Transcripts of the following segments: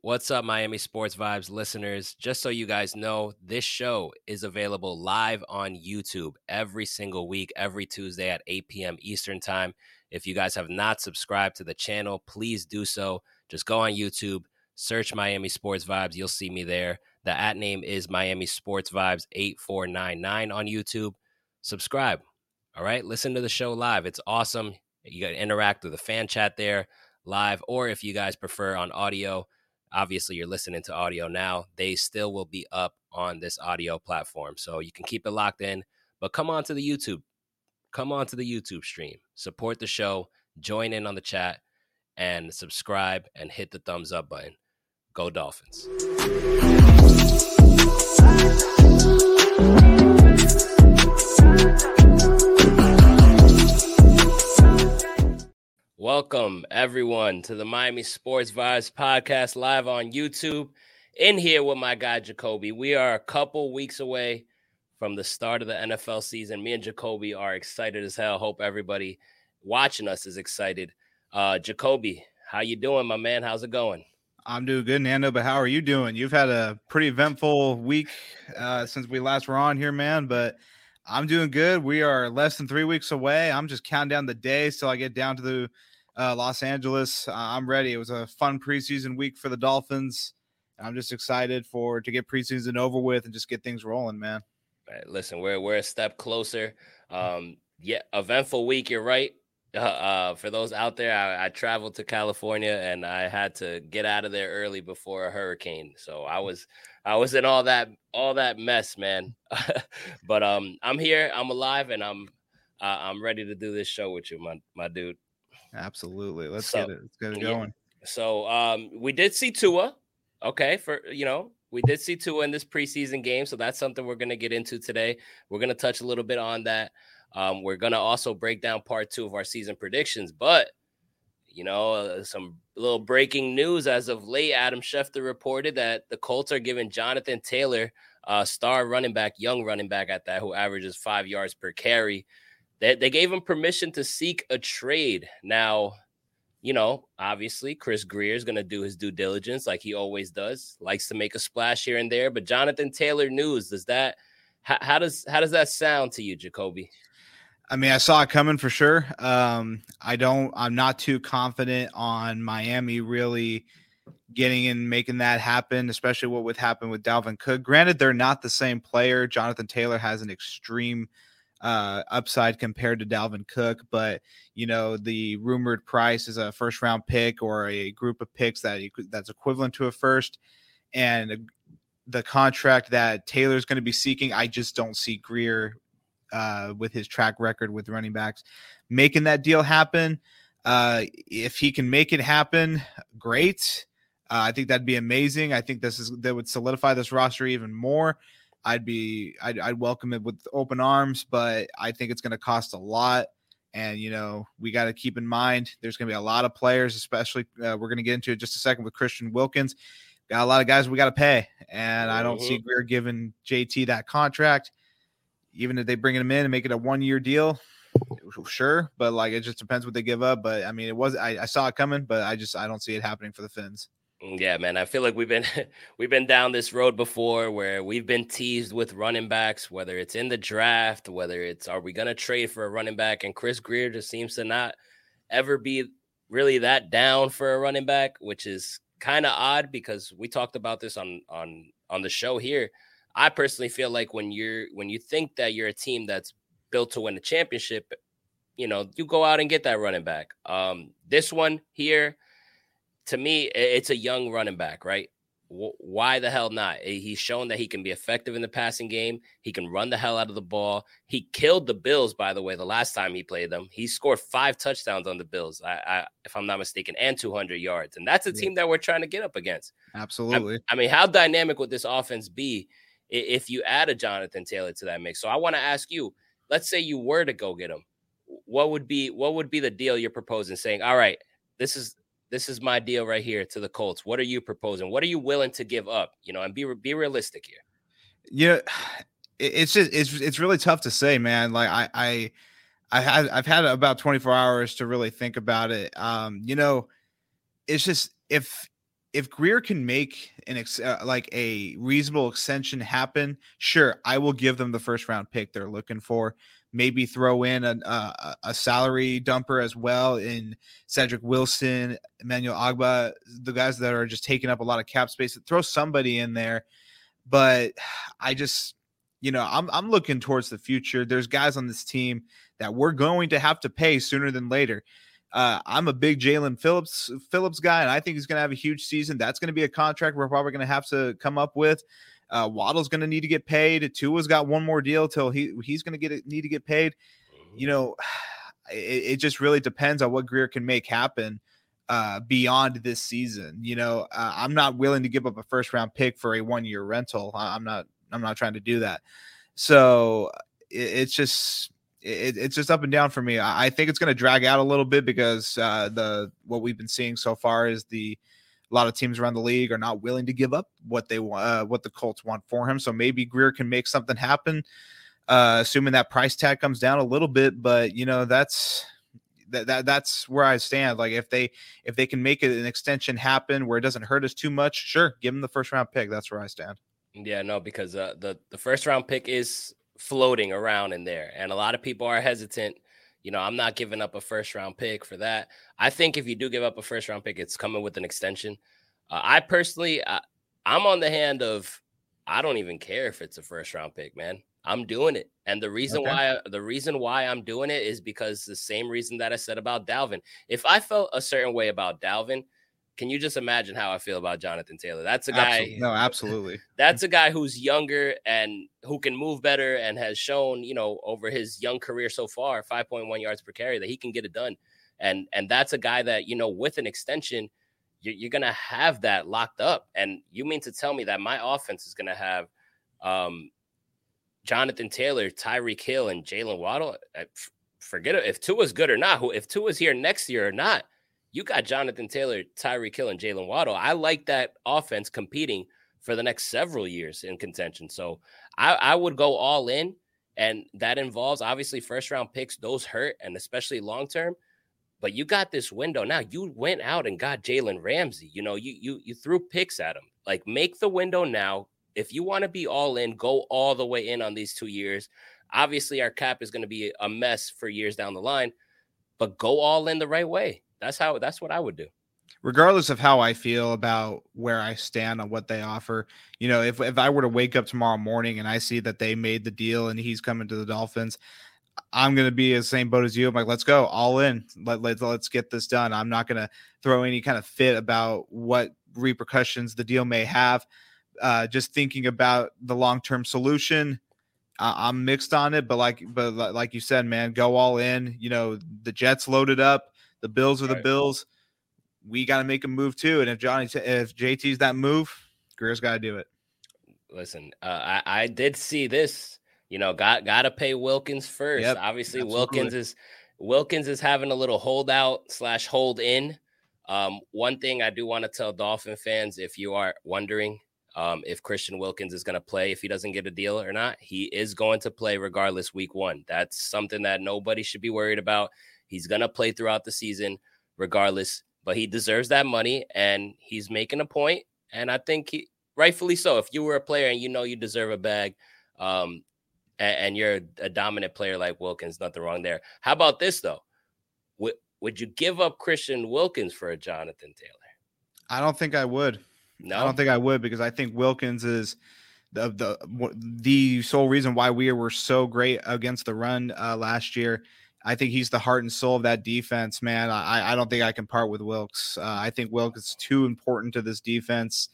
What's up, Miami Sports Vibes listeners? Just so you guys know, this show is available live on YouTube every single week, every Tuesday at 8 p.m. Eastern Time. If you guys have not subscribed to the channel, please do so. Just go on YouTube, search Miami Sports Vibes. You'll see me there. The at name is Miami Sports Vibes 8499 on YouTube. Subscribe. All right. Listen to the show live. It's awesome. You got to interact with the fan chat there live, or if you guys prefer on audio, obviously you're listening to audio now, they still will be up on this audio platform. So you can keep it locked in, but come on to the YouTube. Come on to the YouTube stream. Support the show, join in on the chat, and subscribe and hit the thumbs up button. Go Dolphins. Welcome, everyone, to the Miami Sports Vibes podcast live on YouTube. In here with my guy, Jacoby. We are a couple weeks away from the start of the NFL season. Me and Jacoby are excited as hell. Hope everybody watching us is excited. Uh, Jacoby, how you doing, my man? How's it going? I'm doing good, Nando. But how are you doing? You've had a pretty eventful week uh, since we last were on here, man. But I'm doing good. We are less than three weeks away. I'm just counting down the days till I get down to the uh, Los Angeles. Uh, I'm ready. It was a fun preseason week for the Dolphins. I'm just excited for to get preseason over with and just get things rolling, man. Right, listen, we're we're a step closer. Um, yeah, eventful week. You're right. Uh, uh, for those out there, I, I, traveled to California and I had to get out of there early before a hurricane. So I was I was in all that all that mess, man. but um, I'm here. I'm alive, and I'm uh, I'm ready to do this show with you, my my dude. Absolutely. Let's so, get it. Let's get it going. Yeah. So um, we did see Tua. Okay, for you know, we did see Tua in this preseason game, so that's something we're going to get into today. We're going to touch a little bit on that. Um, we're to also break down part two of our season predictions, but you know, uh, some little breaking news as of late. Adam Schefter reported that the Colts are giving Jonathan Taylor, uh, star running back, young running back at that, who averages five yards per carry, they, they gave him permission to seek a trade. Now, you know, obviously Chris Grier is going to do his due diligence like he always does. Likes to make a splash here and there. But Jonathan Taylor news does that? How, how does how does that sound to you, Jacoby? I mean, I saw it coming for sure. Um, I don't. I'm not too confident on Miami really getting and making that happen, especially what would happen with Dalvin Cook. Granted, they're not the same player. Jonathan Taylor has an extreme uh, upside compared to Dalvin Cook, but you know the rumored price is a first round pick or a group of picks that that's equivalent to a first, and the contract that Taylor's going to be seeking, I just don't see Grier uh, with his track record with running backs making that deal happen. Uh, if he can make it happen, great. Uh, I think that'd be amazing. I think this is that would solidify this roster even more. I'd be I'd, I'd welcome it with open arms, but I think it's going to cost a lot. And you know we got to keep in mind there's going to be a lot of players, especially uh, we're going to get into it just a second with Christian Wilkins. Got a lot of guys we got to pay, and I don't mm-hmm. see Grier giving JT that contract. Even if they bring him in and make it a one year deal, sure, but like it just depends what they give up. But I mean, it was I, I saw it coming, but I just I don't see it happening for the Fins. Mm, yeah, man. I feel like we've been we've been down this road before where we've been teased with running backs, whether it's in the draft, whether it's are we gonna trade for a running back, and Chris Grier just seems to not ever be really that down for a running back, which is kind of odd because we talked about this on on on the show here. I personally feel like when you're when you think that you're a team that's built to win a championship, you know, you go out and get that running back. Um, this one here to me, it's a young running back, right? Why the hell not? Eh, he's shown that he can be effective in the passing game. He can run the hell out of the ball. He killed the Bills, by the way, the last time he played them. He scored five touchdowns on the Bills, I, I, if I'm not mistaken, and 200 yards. And that's a team that we're trying to get up against. Absolutely. I, I mean, how dynamic would this offense be if you add a Jonathan Taylor to that mix? So I want to ask you. Let's say you were to go get him. What would be what would be the deal you're proposing? Saying, all right, this is this is my deal right here to the Colts. What are you proposing? What are you willing to give up? You know, and be be realistic here. Yeah, it's just it's it's really tough to say, man. Like I I I had I've had about 24 hours to really think about it. Um, you know, it's just if if Grier can make an ex- uh, like a reasonable extension happen, sure, I will give them the first round pick they're looking for. Maybe throw in a, a, a salary dumper as well in Cedric Wilson, Emmanuel Ogbah, the guys that are just taking up a lot of cap space. Throw somebody in there, but I just, you know, I'm I'm looking towards the future. There's guys on this team that we're going to have to pay sooner than later. Uh, I'm a big Jaelan Phillips Phillips guy, and I think he's going to have a huge season. That's going to be a contract we're probably going to have to come up with. Uh, Waddle's going to need to get paid. Tua's got one more deal till he he's going to get need to get paid. You mm-hmm. know, it, it, just really depends on what Grier can make happen uh, beyond this season. You know, uh, I'm not willing to give up a first round pick for a one year rental. I'm not. I'm not trying to do that. So it, it's just it, it's just up and down for me. I, I think it's going to drag out a little bit because uh, the what we've been seeing so far is the a lot of teams around the league are not willing to give up what they want, uh, what the Colts want for him. So maybe Grier can make something happen, uh, assuming that price tag comes down a little bit. But you know that's that, that that's where I stand. Like if they if they can make an extension happen where it doesn't hurt us too much, sure, give them the first round pick. That's where I stand. Yeah, no, because uh, the the first round pick is floating around in there. And a lot of people are hesitant. You know, I'm not giving up a first round pick for that. I think if you do give up a first round pick, it's coming with an extension. Uh, I personally, I, I'm on the hand of I don't even care if it's a first round pick, man. I'm doing it. And the reason okay. why the reason why I'm doing it is because the same reason that I said about Dalvin. If I felt a certain way about Dalvin, can you just imagine how I feel about Jonathan Taylor? That's a guy. Absolutely. No, absolutely. That's a guy who's younger and who can move better and has shown, you know, over his young career so far, 5.1 yards per carry, that he can get it done. And and that's a guy that you know, with an extension, you're, you're gonna have that locked up. And you mean to tell me that my offense is gonna have um, Jonathan Taylor, Tyreek Hill, and Jaylen Waddle? Forget it. If Tua's good or not, who if Tua's here next year or not you got Jonathan Taylor, Tyreek Hill, and Jaylen Waddle. I like that offense competing for the next several years in contention. So I, I would go all in, and that involves obviously first round picks. Those hurt, and especially long term. But you got this window now. You went out and got Jalen Ramsey. You know, you you you threw picks at him. Like make the window now. If you want to be all in, go all the way in on these two years. Obviously, our cap is going to be a mess for years down the line, but go all in the right way that's how that's what I would do. Regardless of how I feel about where I stand on what they offer, you know, if if I were to wake up tomorrow morning and I see that they made the deal and he's coming to the Dolphins, I'm to be the same boat as you. I'm like, let's go all in. Let, let, let's get this done. I'm not to throw any kind of fit about what repercussions the deal may have. Uh, just thinking about the long term solution. Uh, I'm mixed on it, but like, but like you said, man, go all in. You know, the Jets loaded up. The Bills are the Bills. We got to make a move too. And if Johnny, if JT's that move, Grier's got to do it. Listen, uh, I, I did see this. You know, got got to pay Wilkins first. Yep, Obviously, absolutely. Wilkins is Wilkins is having a little holdout slash hold in. Um, one thing I do want to tell Dolphin fans, if you are wondering um, if Christian Wilkins is going to play, if he doesn't get a deal or not, he is going to play regardless. Week one, that's something that nobody should be worried about. He's going to play throughout the season regardless, but he deserves that money and he's making a point. And I think he rightfully so. If you were a player and you know you deserve a bag, um, and, and you're a dominant player like Wilkins, nothing wrong there. How about this though? Would would you give up Christian Wilkins for a Jonathan Taylor? I don't think I would. No, I don't think I would because I think Wilkins is the the the sole reason why we were so great against the run uh, last year. I think he's the heart and soul of that defense, man. I, I don't think I can part with Wilkes. Uh, I think Wilkes is too important to this defense.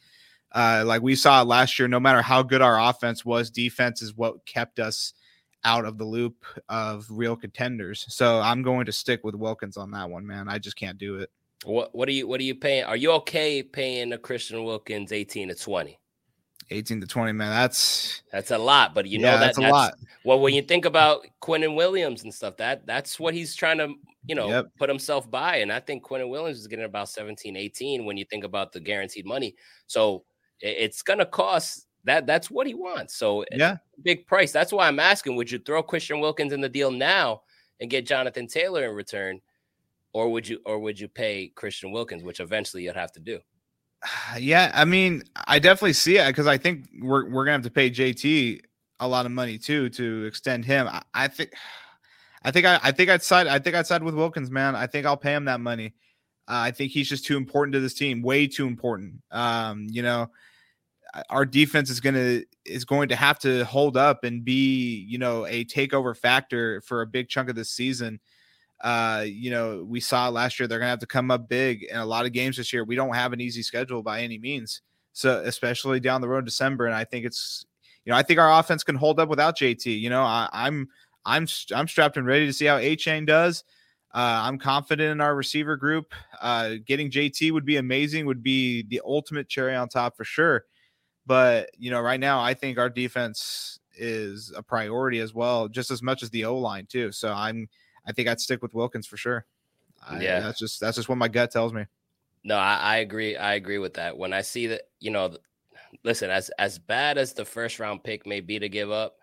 Uh, like we saw last year, no matter how good our offense was, defense is what kept us out of the loop of real contenders. So I'm going to stick with Wilkins on that one, man. I just can't do it. What what are you what are you paying? Are you okay paying a Christian Wilkins 18 to 20? 18 to 20 man that's that's a lot but you know that, that's a that's, lot. well when you think about Quinnen Williams and stuff that that's what he's trying to you know yep. put himself by and i think Quinnen Williams is getting about 17 18 when you think about the guaranteed money. So it's gonna cost that that's what he wants so eh, yeah. big price. That's why i'm asking would you throw christian wilkins in the deal now and get jonathan taylor in return or would you or would you pay christian wilkins which eventually you'd have to do Yeah, I mean, I definitely see it because I think we're we're gonna have to pay JT a lot of money too to extend him. I, I think, I think I, I think I'd side. I think I'd side with Wilkins, man. I think I'll pay him that money. Uh, I think he's just too important to this team, way too important. Um, you know, our defense is gonna is going to have to hold up and be, you know, a takeover factor for a big chunk of this season. Uh, you know, we saw last year they're gonna have to come up big in a lot of games this year. We don't have an easy schedule by any means. So especially down the road December, and I think it's, you know, I think our offense can hold up without JT. You know, I, I'm I'm I'm strapped and ready to see how Achane does. Uh, I'm confident in our receiver group. Uh, getting JT would be amazing, would be the ultimate cherry on top for sure. But, you know, right now, I think our defense is a priority as well, just as much as the O line, too. So I'm, I think I'd stick with Wilkins for sure. Yeah. I, that's just, that's just what my gut tells me. No, I, I agree. I agree with that. When I see that, you know, listen, as, as bad as the first round pick may be to give up,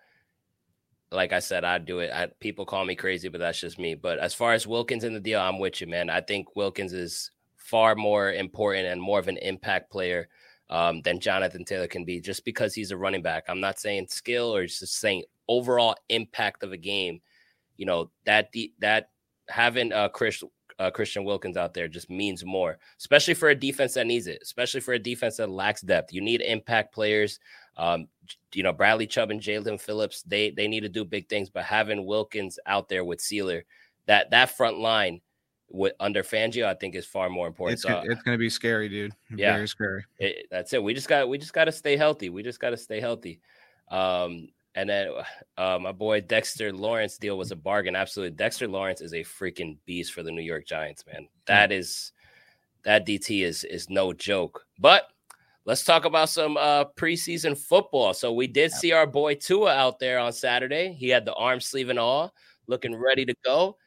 like I said, I'd do it. I, people call me crazy, but that's just me. But as far as Wilkins in the deal, I'm with you, man. I think Wilkins is far more important and more of an impact player um, than Jonathan Taylor can be just because he's a running back. I'm not saying skill or just saying overall impact of a game. You know, that that having uh, Chris, uh, Christian Wilkins out there just means more, especially for a defense that needs it, especially for a defense that lacks depth. You need impact players. Um, you know, Bradley Chubb and Jaelan Phillips, they they need to do big things, but having Wilkins out there with Sieler, that that front line with under Fangio, I think is far more important. It's, so, it's going to be scary, dude. Yeah, very scary. It, that's it. We just got we just got to stay healthy. We just got to stay healthy. Um, and then uh, my boy Dexter Lawrence deal was a bargain. Absolutely, Dexter Lawrence is a freaking beast for the New York Giants, man. That is that DT is is no joke. But let's talk about some uh, preseason football. So we did see our boy Tua out there on Saturday. He had the arm sleeve and all, looking ready to go.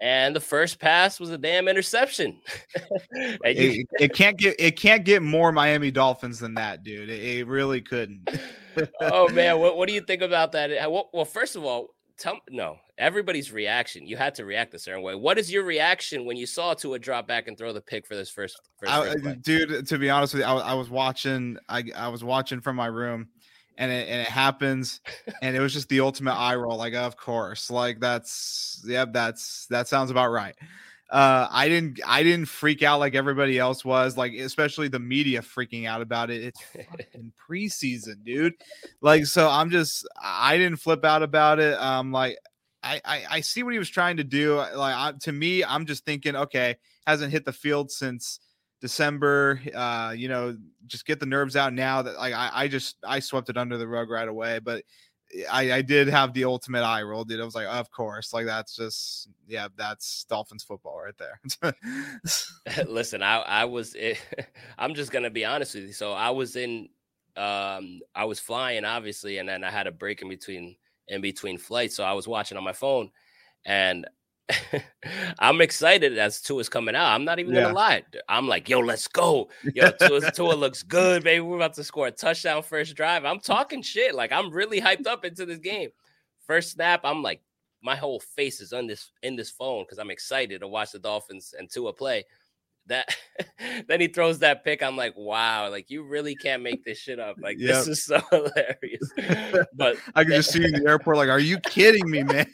And the first pass was a damn interception. you- it, it, can't get it can't get more Miami Dolphins than that, dude. It, it really couldn't. oh man, what, what do you think about that? Well, first of all, tell no everybody's reaction. You had to react a certain way. What is your reaction when you saw Tua drop back and throw the pick for this first? first I, dude, to be honest with you, I, I was watching. I, I was watching from my room, and it, and it happens, and it was just the ultimate eye roll. Like, of course, like that's yep, that's that sounds about right uh i didn't i didn't freak out like everybody else was like especially the media freaking out about it it's in preseason dude like so i'm just i didn't flip out about it um like I, I, I see what he was trying to do. Like I, to me, I'm just thinking, okay, hasn't hit the field since December. Uh, you know, just get the nerves out now. That like I, I just I swept it under the rug right away. But I, I did have the ultimate eye roll, dude. I was like, of course, like that's just yeah, that's Dolphins football right there. Listen, I I was it, I'm just gonna be honest with you. So I was in um I was flying obviously, and then I had a break in between in between flights. So I was watching on my phone, and I'm excited as is coming out. I'm not even yeah. gonna lie. I'm like, yo, let's go. Yo, Tua, Tua looks good, baby. We're about to score a touchdown first drive. I'm talking shit. Like I'm really hyped up into this game. First snap, I'm like, my whole face is on this in this phone because I'm excited to watch the Dolphins and Tua play that then he throws that pick. I'm like, wow, like you really can't make this shit up. Like yep. this is so hilarious. But I can just see you in the airport, like, are you kidding me, man?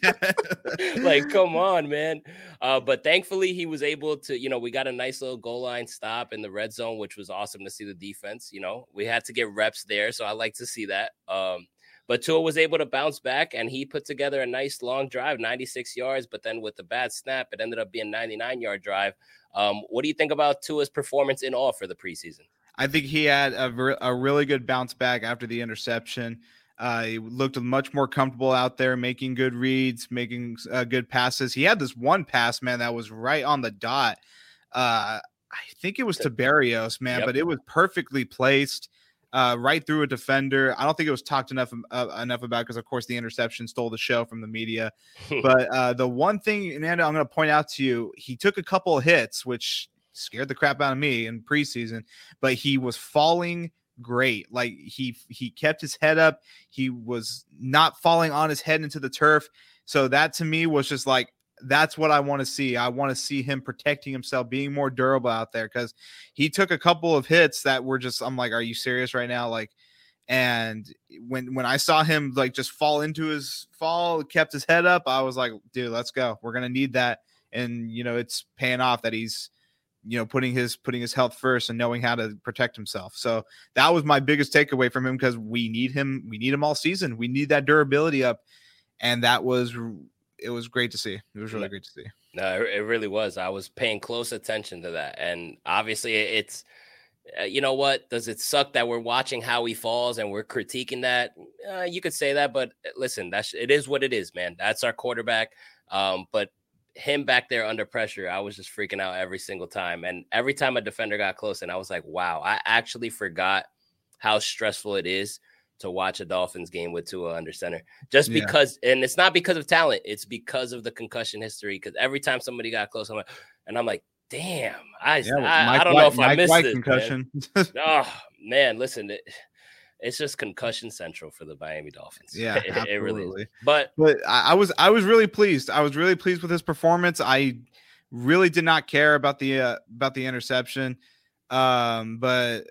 like, come on, man. Uh, but thankfully he was able to, you know, we got a nice little goal line stop in the red zone, which was awesome to see the defense. You know, we had to get reps there, so I like to see that. Um, but Tua was able to bounce back and he put together a nice long drive, 96 yards. But then with the bad snap, it ended up being 99 yard drive. Um, what do you think about Tua's performance in all for the preseason? I think he had a, a really good bounce back after the interception. Uh, he looked much more comfortable out there, making good reads, making uh, good passes. He had this one pass, man, that was right on the dot. Uh, I think it was to Berrios, man, yep. but it was perfectly placed uh, right through a defender. I don't think it was talked enough uh, enough about because, of course, the interception stole the show from the media. but uh, the one thing, Amanda, I'm going to point out to you, he took a couple of hits, which scared the crap out of me in preseason. But he was falling great. Like he he kept his head up. He was not falling on his head into the turf. So that to me was just like that's what I want to see. I want to see him protecting himself, being more durable out there because he took a couple of hits that were just. I'm like, are you serious right now? Like, and when when I saw him like just fall into his fall, kept his head up, I was like, dude, let's go. We're gonna need that, and you know, it's paying off that he's you know putting his putting his health first and knowing how to protect himself so that was my biggest takeaway from him because we need him we need him all season we need that durability up and that was it was great to see. It was really great to see. no it really was. I was paying close attention to that and obviously it's uh, you know what? Does it suck that we're watching how he falls and we're critiquing that? Uh, you could say that but uh, listen that's it is what it is man. That's our quarterback um, but him back there under pressure, I was just freaking out every single time. And every time a defender got close, and I was like, wow, I actually forgot how stressful it is to watch a Dolphins game with Tua under center. Just yeah. because, and it's not because of talent, it's because of the concussion history. Because every time somebody got close, I'm like, and I'm like, damn, I, yeah, I, I, don't White, know if Mike I missed White it. Concussion. oh man, listen. It, it's just concussion central for the Miami Dolphins. Yeah, it, it really is. But but I was I was really pleased. I was really pleased with his performance. I really did not care about the uh, about the interception. Um, but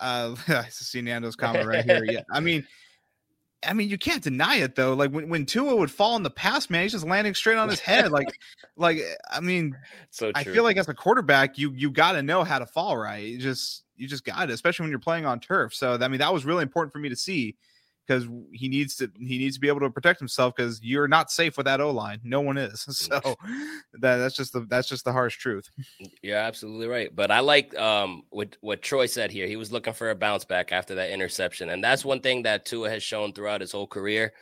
uh, I see Nando's comment right here. Yeah, I mean. I mean, you can't deny it though. Like when, when Tua would fall in the pass, man, he's just landing straight on his head. Like, like I mean, so I feel like as a quarterback, you you got to know how to fall right. You just you just got it, especially when you're playing on turf. So I mean, that was really important for me to see because he needs to he needs to be able to protect himself because you're not safe with that O line. No one is. So that, that's just the that's just the harsh truth. You're absolutely right. But I like um what what Troy said here. He was looking for a bounce back after that interception, and that's one thing that Tua has shown throughout his whole career.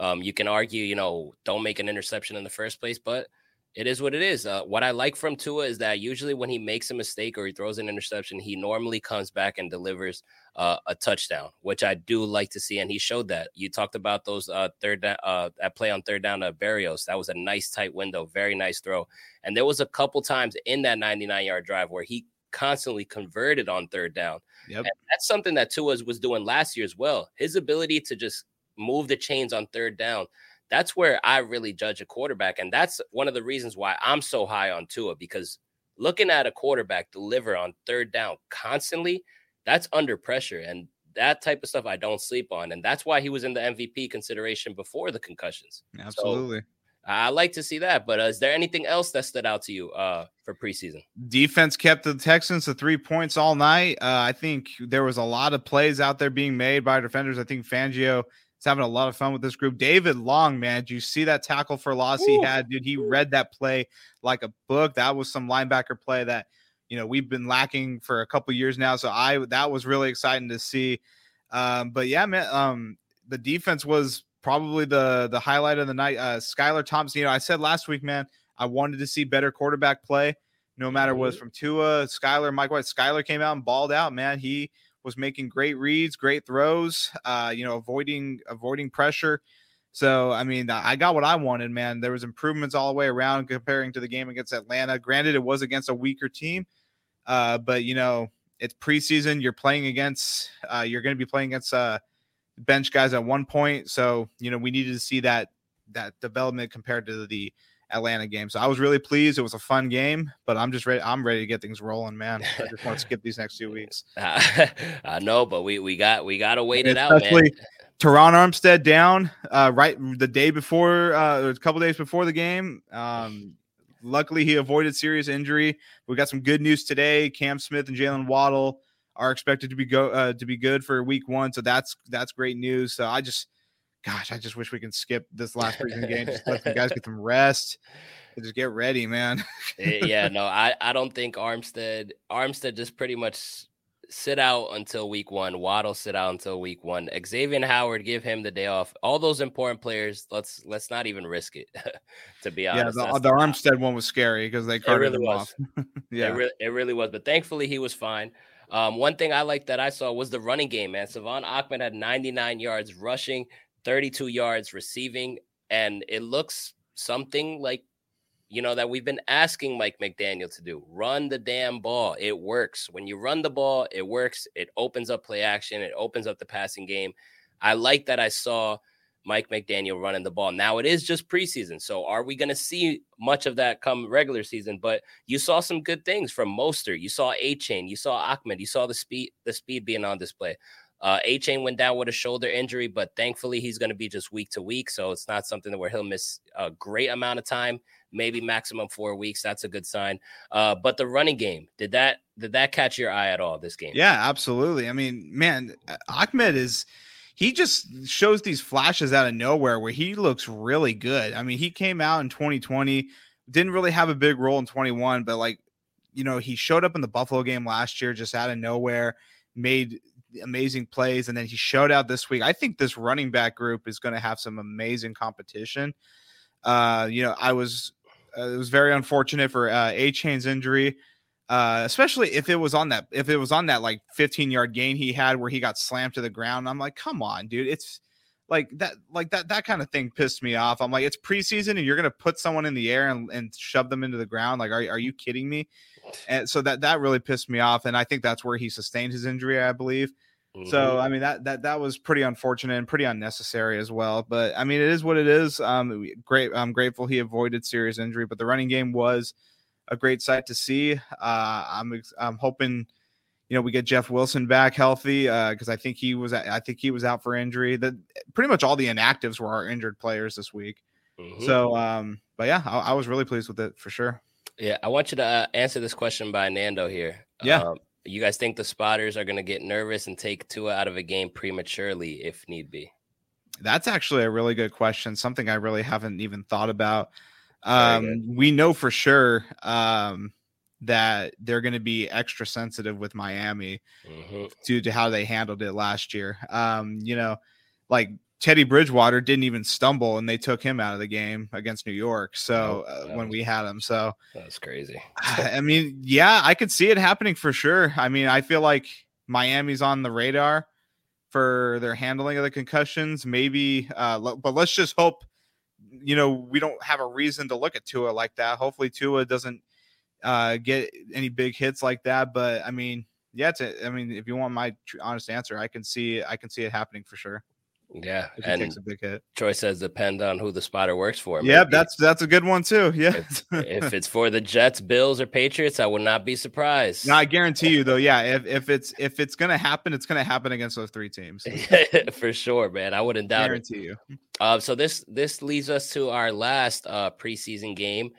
Um, you can argue, you know, don't make an interception in the first place, but it is what it is. Uh, what I like from Tua is that usually when he makes a mistake or he throws an interception, he normally comes back and delivers uh, a touchdown, which I do like to see. And he showed that. You talked about those uh, third da- uh, that play on third down to Berrios. That was a nice tight window, very nice throw. And there was a couple times in that 99 yard drive where he constantly converted on third down. Yep. And that's something that Tua was doing last year as well. His ability to just move the chains on third down that's where I really judge a quarterback. And that's one of the reasons why I'm so high on Tua because looking at a quarterback deliver on third down constantly, that's under pressure. And that type of stuff I don't sleep on. And that's why he was in the MVP consideration before the concussions. Absolutely. So, I like to see that, but uh, is there anything else that stood out to you uh, for preseason? Defense kept the Texans to three points all night. Uh, I think there was a lot of plays out there being made by defenders. I think Fangio is having a lot of fun with this group. David Long, man, did you see that tackle for loss Ooh. he had? Dude, he read that play like a book. That was some linebacker play that you know we've been lacking for a couple years now. So I that was really exciting to see. Um, but yeah, man, um, the defense was probably the the highlight of the night. Uh, Skylar Thompson, you know, I said last week, man, I wanted to see better quarterback play. No matter what, mm-hmm. from Tua, Skylar, Mike White, Skylar came out and balled out, man. He was making great reads, great throws, uh, you know, avoiding avoiding pressure. So, I mean, I got what I wanted, man. There was improvements all the way around comparing to the game against Atlanta. Granted, it was against a weaker team, uh, but you know, it's preseason. You're playing against, uh, you're going to be playing against uh, bench guys at one point. So, you know, we needed to see that that development compared to the Atlanta game. So I was really pleased. It was a fun game, but I'm just ready. I'm ready to get things rolling, man. I just want to skip these next two weeks. I know, but we we got we got to wait it out, man. Terron Armstead down uh, right the day before, uh, a couple days before the game. Um, luckily, he avoided serious injury. We got some good news today. Cam Smith and Jaylen Waddle are expected to be go uh, to be good for week one, so that's that's great news. So I just gosh, I just wish we can skip this last preseason game. Just let the guys get some rest. Just get ready, man. Eh, yeah, no, I, I don't think Armstead Armstead just pretty much sit out until week one. Waddle sit out until week one. Xavier Howard give him the day off. All those important players. Let's let's not even risk it. to be honest, yeah, the, the Armstead one was scary because they carted really him was. off. yeah, it really, it really was. But thankfully, he was fine. Um, one thing I like that I saw was the running game, man. Salvon Ahmed had 99 yards rushing, 32 yards receiving, and it looks something like you know that we've been asking Mike McDaniel to do. Run the damn ball. It works. When you run the ball, it works. It opens up play action. It opens up the passing game. I like that I saw Mike McDaniel running the ball. Now it is just preseason, so are we going to see much of that come regular season? But you saw some good things from Mostert. You saw Achane. You saw Ahmed. You saw the speed, the speed being on display. Uh, Achane went down with a shoulder injury, but thankfully he's going to be just week to week, so it's not something where he'll miss a great amount of time. Maybe maximum four weeks. That's a good sign. Uh, but the running game did that did that catch your eye at all? This game? Yeah, absolutely. I mean, man, Ahmed is he just shows these flashes out of nowhere where he looks really good. I mean, he came out in 2020, didn't really have a big role in 21, but like, you know, he showed up in the Buffalo game last year just out of nowhere, made amazing plays, and then he showed out this week. I think this running back group is going to have some amazing competition. Uh, you know, I was uh, it was very unfortunate for uh, Achane's injury uh, especially if it was on that if it was on that like 15 yard gain he had where he got slammed to the ground. I'm like, come on, dude, it's like that like that that kind of thing pissed me off. I'm like, it's preseason and you're gonna put someone in the air and, and shove them into the ground. Like, are are you kidding me? And so that that really pissed me off, and I think that's where he sustained his injury, I believe. Mm-hmm. So I mean that that that was pretty unfortunate and pretty unnecessary as well. But I mean it is what it is. Um, great. I'm grateful he avoided serious injury, but the running game was a great sight to see. Uh, I'm I'm hoping you know we get Jeff Wilson back healthy because uh, I think he was I think he was out for injury. That pretty much all the inactives were our injured players this week. Mm-hmm. So, um, but yeah, I, I, was really pleased with it for sure. Yeah, I want you to uh, answer this question by Nando here. Yeah. Um, you guys think the spotters are going to get nervous and take Tua out of a game prematurely if need be? That's actually a really good question. Something I really haven't even thought about. Um, we know for sure um, that they're going to be extra sensitive with Miami mm-hmm. due to how they handled it last year. Um, you know, like Teddy Bridgewater didn't even stumble and they took him out of the game against New York. So oh, uh, when we had him, so that's crazy. I mean, yeah, I could see it happening for sure. I mean, I feel like Miami's on the radar for their handling of the concussions. Maybe, uh, but let's just hope you know, we don't have a reason to look at Tua like that. Hopefully, Tua doesn't uh, get any big hits like that. But I mean, yeah, it's a, I mean, if you want my honest answer, I can see I can see it happening for sure. Yeah, if and takes a big hit. Troy says depend on who the spotter works for. Yeah, that's that's a good one too. Yeah, if, if, it's for the Jets, Bills, or Patriots, I would not be surprised. No, I guarantee you though. Yeah, if, if it's if it's gonna happen, it's gonna happen against those three teams for sure, man. I wouldn't doubt guarantee it. you. Uh, so this this leads us to our last uh, preseason game.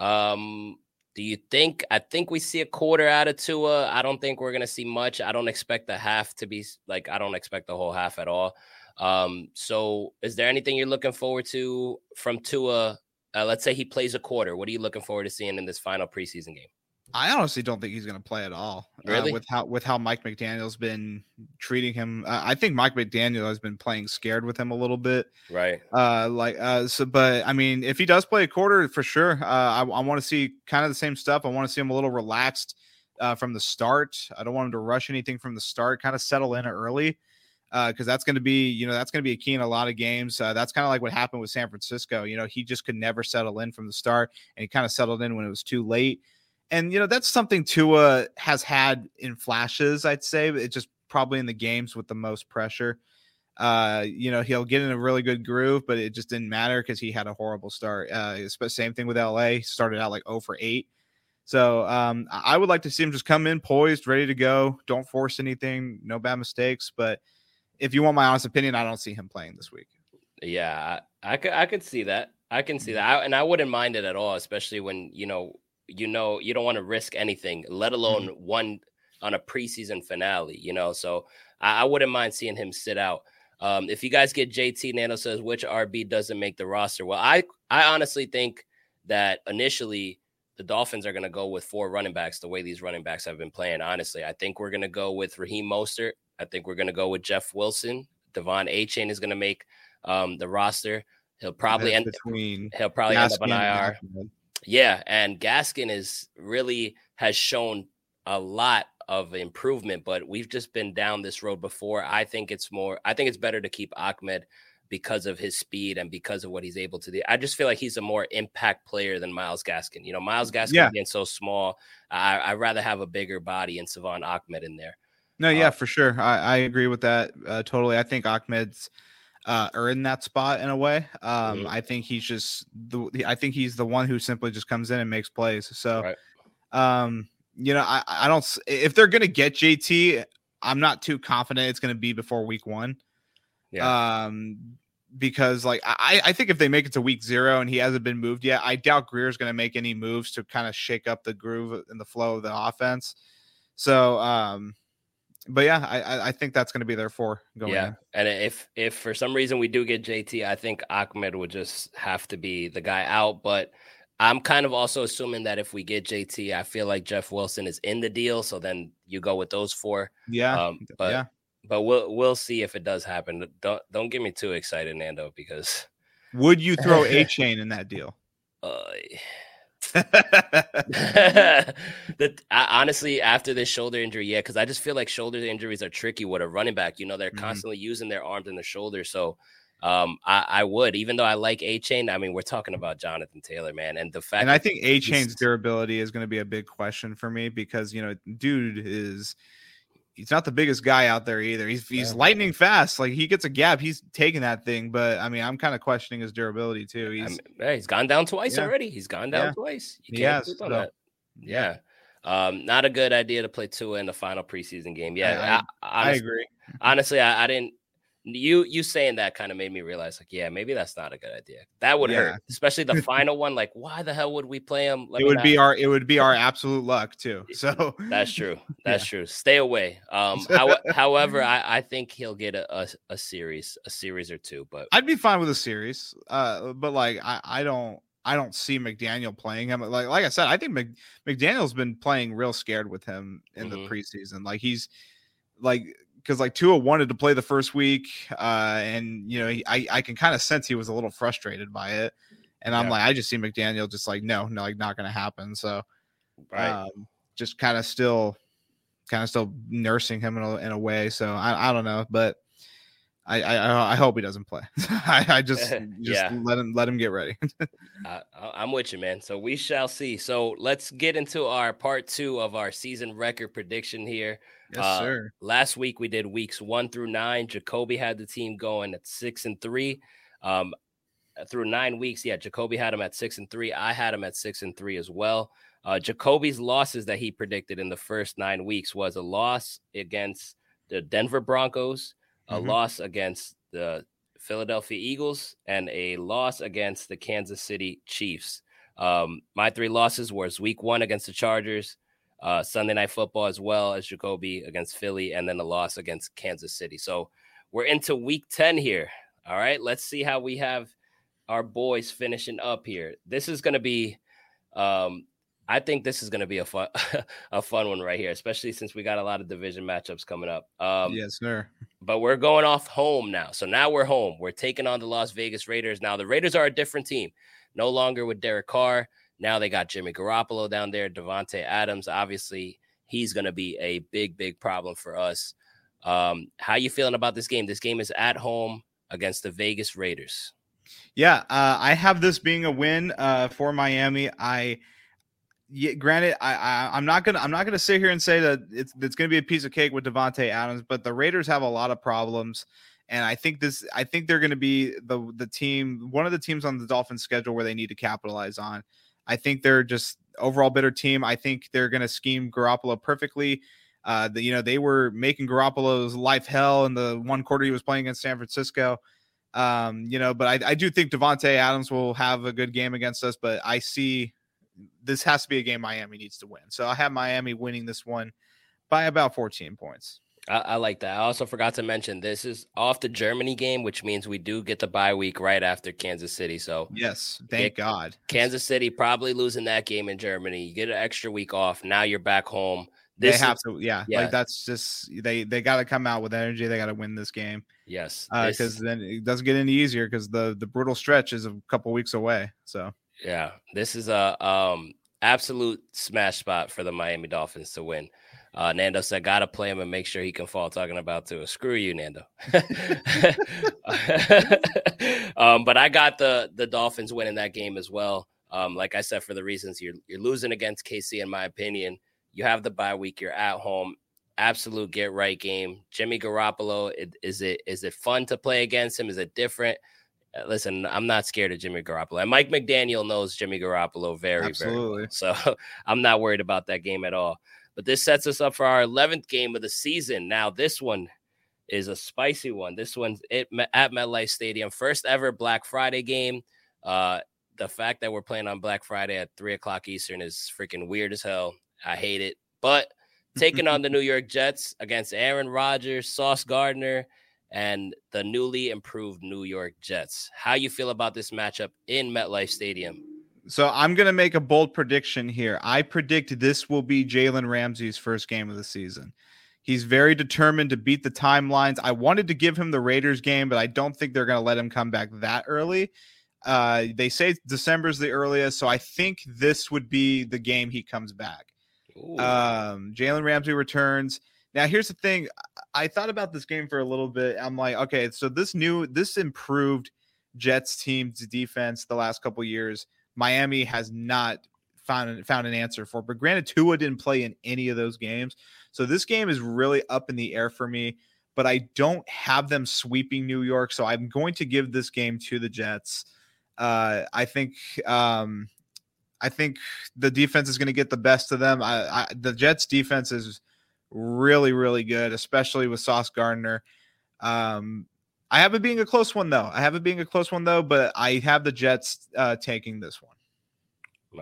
Um, do you think? I think we see a quarter out of Tua. I don't think we're gonna see much. I don't expect the half to be like. I don't expect the whole half at all. Um, so is there anything you're looking forward to from Tua? Uh, let's say he plays a quarter. What are you looking forward to seeing in this final preseason game? I honestly don't think he's going to play at all. Uh, really, uh, with how with how Mike McDaniel's been treating him, uh, I think Mike McDaniel has been playing scared with him a little bit. Right. Uh, like uh, so, but I mean, if he does play a quarter, for sure, uh, I, I want to see kind of the same stuff. I want to see him a little relaxed uh, from the start. I don't want him to rush anything from the start. Kind of settle in early because uh, that's going to be, you know, that's going to be a key in a lot of games. Uh, that's kind of like what happened with San Francisco. You know, he just could never settle in from the start, and he kind of settled in when it was too late. And you know, that's something Tua has had in flashes. I'd say it's just probably in the games with the most pressure. Uh, you know, he'll get in a really good groove, but it just didn't matter because he had a horrible start. Uh, same thing with LA. Started out like 0 for 8. So um, I would like to see him just come in poised, ready to go. Don't force anything, no bad mistakes. But if you want my honest opinion, I don't see him playing this week. Yeah, I, I could I could see that. I can see that, I, and I wouldn't mind it at all, especially when you know you know you don't want to risk anything, let alone mm-hmm. one on a preseason finale. You know, so I, I wouldn't mind seeing him sit out. Um, if you guys get JT Nando says which RB doesn't make the roster, well, I I honestly think that initially the Dolphins are going to go with four running backs the way these running backs have been playing. Honestly, I think we're going to go with Raheem Mostert. I think we're going to go with Jeff Wilson. De'Von Achane is going to make um, the roster. He'll probably end between. He'll probably Gaskin end up on IR. Yeah, and Gaskin is really has shown a lot of improvement, but we've just been down this road before. I think it's more. I think it's better to keep Ahmed because of his speed and because of what he's able to do. I just feel like he's a more impact player than Myles Gaskin. You know, Myles Gaskin yeah. being so small, I, would rather have a bigger body and Salvon Ahmed in there. No, yeah, uh, for sure. I, I agree with that uh, totally. I think Ahmed's uh, earn that spot in a way. Um, Mhm. I think he's just the I think he's the one who simply just comes in and makes plays. So, Right. um, you know, I I don't if they're gonna get JT, I'm not too confident it's gonna be before week one. Yeah. Um, because like I I think if they make it to week zero and he hasn't been moved yet, I doubt Grier's gonna make any moves to kind of shake up the groove and the flow of the offense. So, um, but yeah, I I- think that's gonna be their four going. yeah, in. and if if for some reason we do get JT, I think Ahmed would just have to be the guy out. But I'm kind of also assuming that if we get JT, I feel like Jeff Wilson is in the deal. So then you go with those four. Yeah, Um, but yeah. but we'll we'll see if it does happen. Don't don't get me too excited, Nando, because Would you throw Achane in that deal? uh, the I, honestly after this shoulder injury, yeah, because I just feel like shoulder injuries are tricky with a running back. You know, they're Mhm. constantly using their arms and their shoulders. So um, I, I would, even though I like Achane. I mean, we're talking about Jonathan Taylor, man, and the fact and I think A chain's durability is going to be a big question for me because you know, dude is he's not the biggest guy out there either. He's he's Yeah. lightning fast. Like he gets a gap, he's taking that thing. But I mean, I'm kind of questioning his durability too. I He's mean, yeah, he's gone down twice Yeah. already. He's gone down twice. You can't has, on that. Yeah. Um, not a good idea to play Tua in the final preseason game. Yeah, I- I, I agree. honestly, I, I didn't. You you saying that kind of made me realize, like, yeah, maybe that's not a good idea. That would Yeah. hurt, especially the final one. Like, why the hell would we play him? Let it would not- be our it would be our absolute luck too. So That's true. That's true. Stay away. Um, how, however, I, I think he'll get a, a a series, a series or two. But I'd be fine with a series. Uh, but like I I don't. I don't see McDaniel playing him. Like like I said, I think Mc, McDaniel's been playing real scared with him in Mhm. the preseason. Like he's like because like Tua wanted to play the first week, uh, and you know he, I I can kind of sense he was a little frustrated by it, and I'm Yeah. like I just see McDaniel just like no no like not going to happen. So right, um, just kind of still kind of still nursing him in a, in a way. So I I don't know, but. I, I I hope he doesn't play. I, I just just Yeah. let him let him get ready. I- I'm with you, man. So we shall see. So let's get into our part two of our season record prediction here. Yes, Uh, sir. Last week we did weeks one through nine. Jacoby had the team going at six and three. Um, through nine weeks, yeah, Jacoby had him at six and three. I had him at six and three as well. Uh, Jacoby's losses that he predicted in the first nine weeks was a loss against the Denver Broncos, a Mhm. loss against the Philadelphia Eagles, and a loss against the Kansas City Chiefs. Um, my three losses was week one against the Chargers, uh, Sunday night football as well as Jacoby against Philly, and then the loss against Kansas City. So we're into week 10 here. All right, let's see how we have our boys finishing up here. This is going to be, um, I think this is going to be a fun, a fun one right here, especially since we got a lot of division matchups coming up. Um, yes, sir. but we're going off home now. So now we're home. We're taking on the Las Vegas Raiders. Now the Raiders are a different team. No longer with Derek Carr. Now they got Jimmy Garoppolo down there, Davante Adams. Obviously, he's going to be a big, big problem for us. Um, how you feeling about this game? This game is at home against the Vegas Raiders. Yeah, uh, I have this being a win uh, for Miami. I, yeah, granted, I, I I'm not gonna I'm not gonna sit here and say that it's it's gonna be a piece of cake with Davante Adams, but the Raiders have a lot of problems, and I think this I think they're gonna be the the team one of the teams on the Dolphins schedule where they need to capitalize on. I think they're just overall better team. I think they're gonna scheme Garoppolo perfectly. Uh, the, you know they were making Garoppolo's life hell in the one quarter he was playing against San Francisco. Um, you know, but I, I do think Davante Adams will have a good game against us. But I see this has to be a game Miami needs to win. So I have Miami winning this one by about 14 points. I, I like that. I also forgot to mention this is off the Germany game, which means we do get the bye week right after Kansas City. So Yes, thank Yeah. God. Kansas City probably losing that game in Germany. You get an extra week off. Now you're back home. This they have is- to, yeah, yeah. Like that's just they they got to come out with energy. They got to win this game yes, because this- then it doesn't get any easier because the the brutal stretch is a couple weeks away. So yeah, this is a um absolute smash spot for the Miami Dolphins to win. Uh, Nando said, "Gotta play him and make sure he can fall." Talking about to screw you, Nando. um, but I got the the Dolphins winning that game as well. Um, like I said, for the reasons you're you're losing against KC, in my opinion. You have the bye week. You're at home. absolute get right game. Jimmy Garoppolo, is it is it fun to play against him? Is it different? Uh, listen, I'm not scared of Jimmy Garoppolo. And Mike McDaniel knows Jimmy Garoppolo very, Absolutely. very well. So I'm not worried about that game at all. But this sets us up for our 11th game of the season. Now, this one is a spicy one. This one's it, at MetLife Stadium. First ever Black Friday game. Uh, the fact that we're playing on Black Friday at three o'clock Eastern is freaking weird as hell. I hate it. But taking on the New York Jets against Aaron Rodgers, Sauce Gardner, and the newly improved New York Jets. How you feel about this matchup in MetLife Stadium? So I'm going to make a bold prediction here. I predict this will be Jalen Ramsey's first game of the season. He's very determined to beat the timelines. I wanted to give him the Raiders game, but I don't think they're going to let him come back that early. Uh, they say December's the earliest, so I think this would be the game he comes back. Um, Jalen Ramsey returns. Now, here's the thing. I thought about this game for a little bit. I'm like, okay, so this new, this improved Jets team's defense the last couple years, Miami has not found found an answer for. But granted, Tua didn't play in any of those games, so this game is really up in the air for me. But I don't have them sweeping New York, so I'm going to give this game to the Jets. Uh, I think um, I think the defense is going to get the best of them. I, I, the Jets defense is really, really good, especially with Sauce Gardner. Um, I have it being a close one though. I have it being a close one though, but I have the Jets uh, taking this one.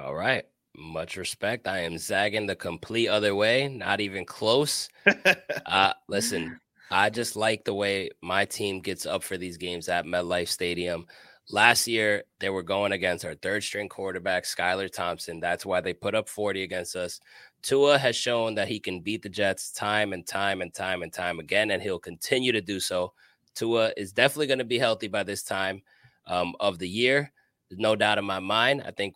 All right. Much respect. I am zagging the complete other way, not even close. uh, listen, I just like the way my team gets up for these games at MetLife Stadium. Last year, they were going against our third string quarterback, Skylar Thompson. That's why they put up 40 against us. Tua has shown that he can beat the Jets time and time and time and time again, and he'll continue to do so. Tua is definitely going to be healthy by this time um, of the year. There's no doubt in my mind. I think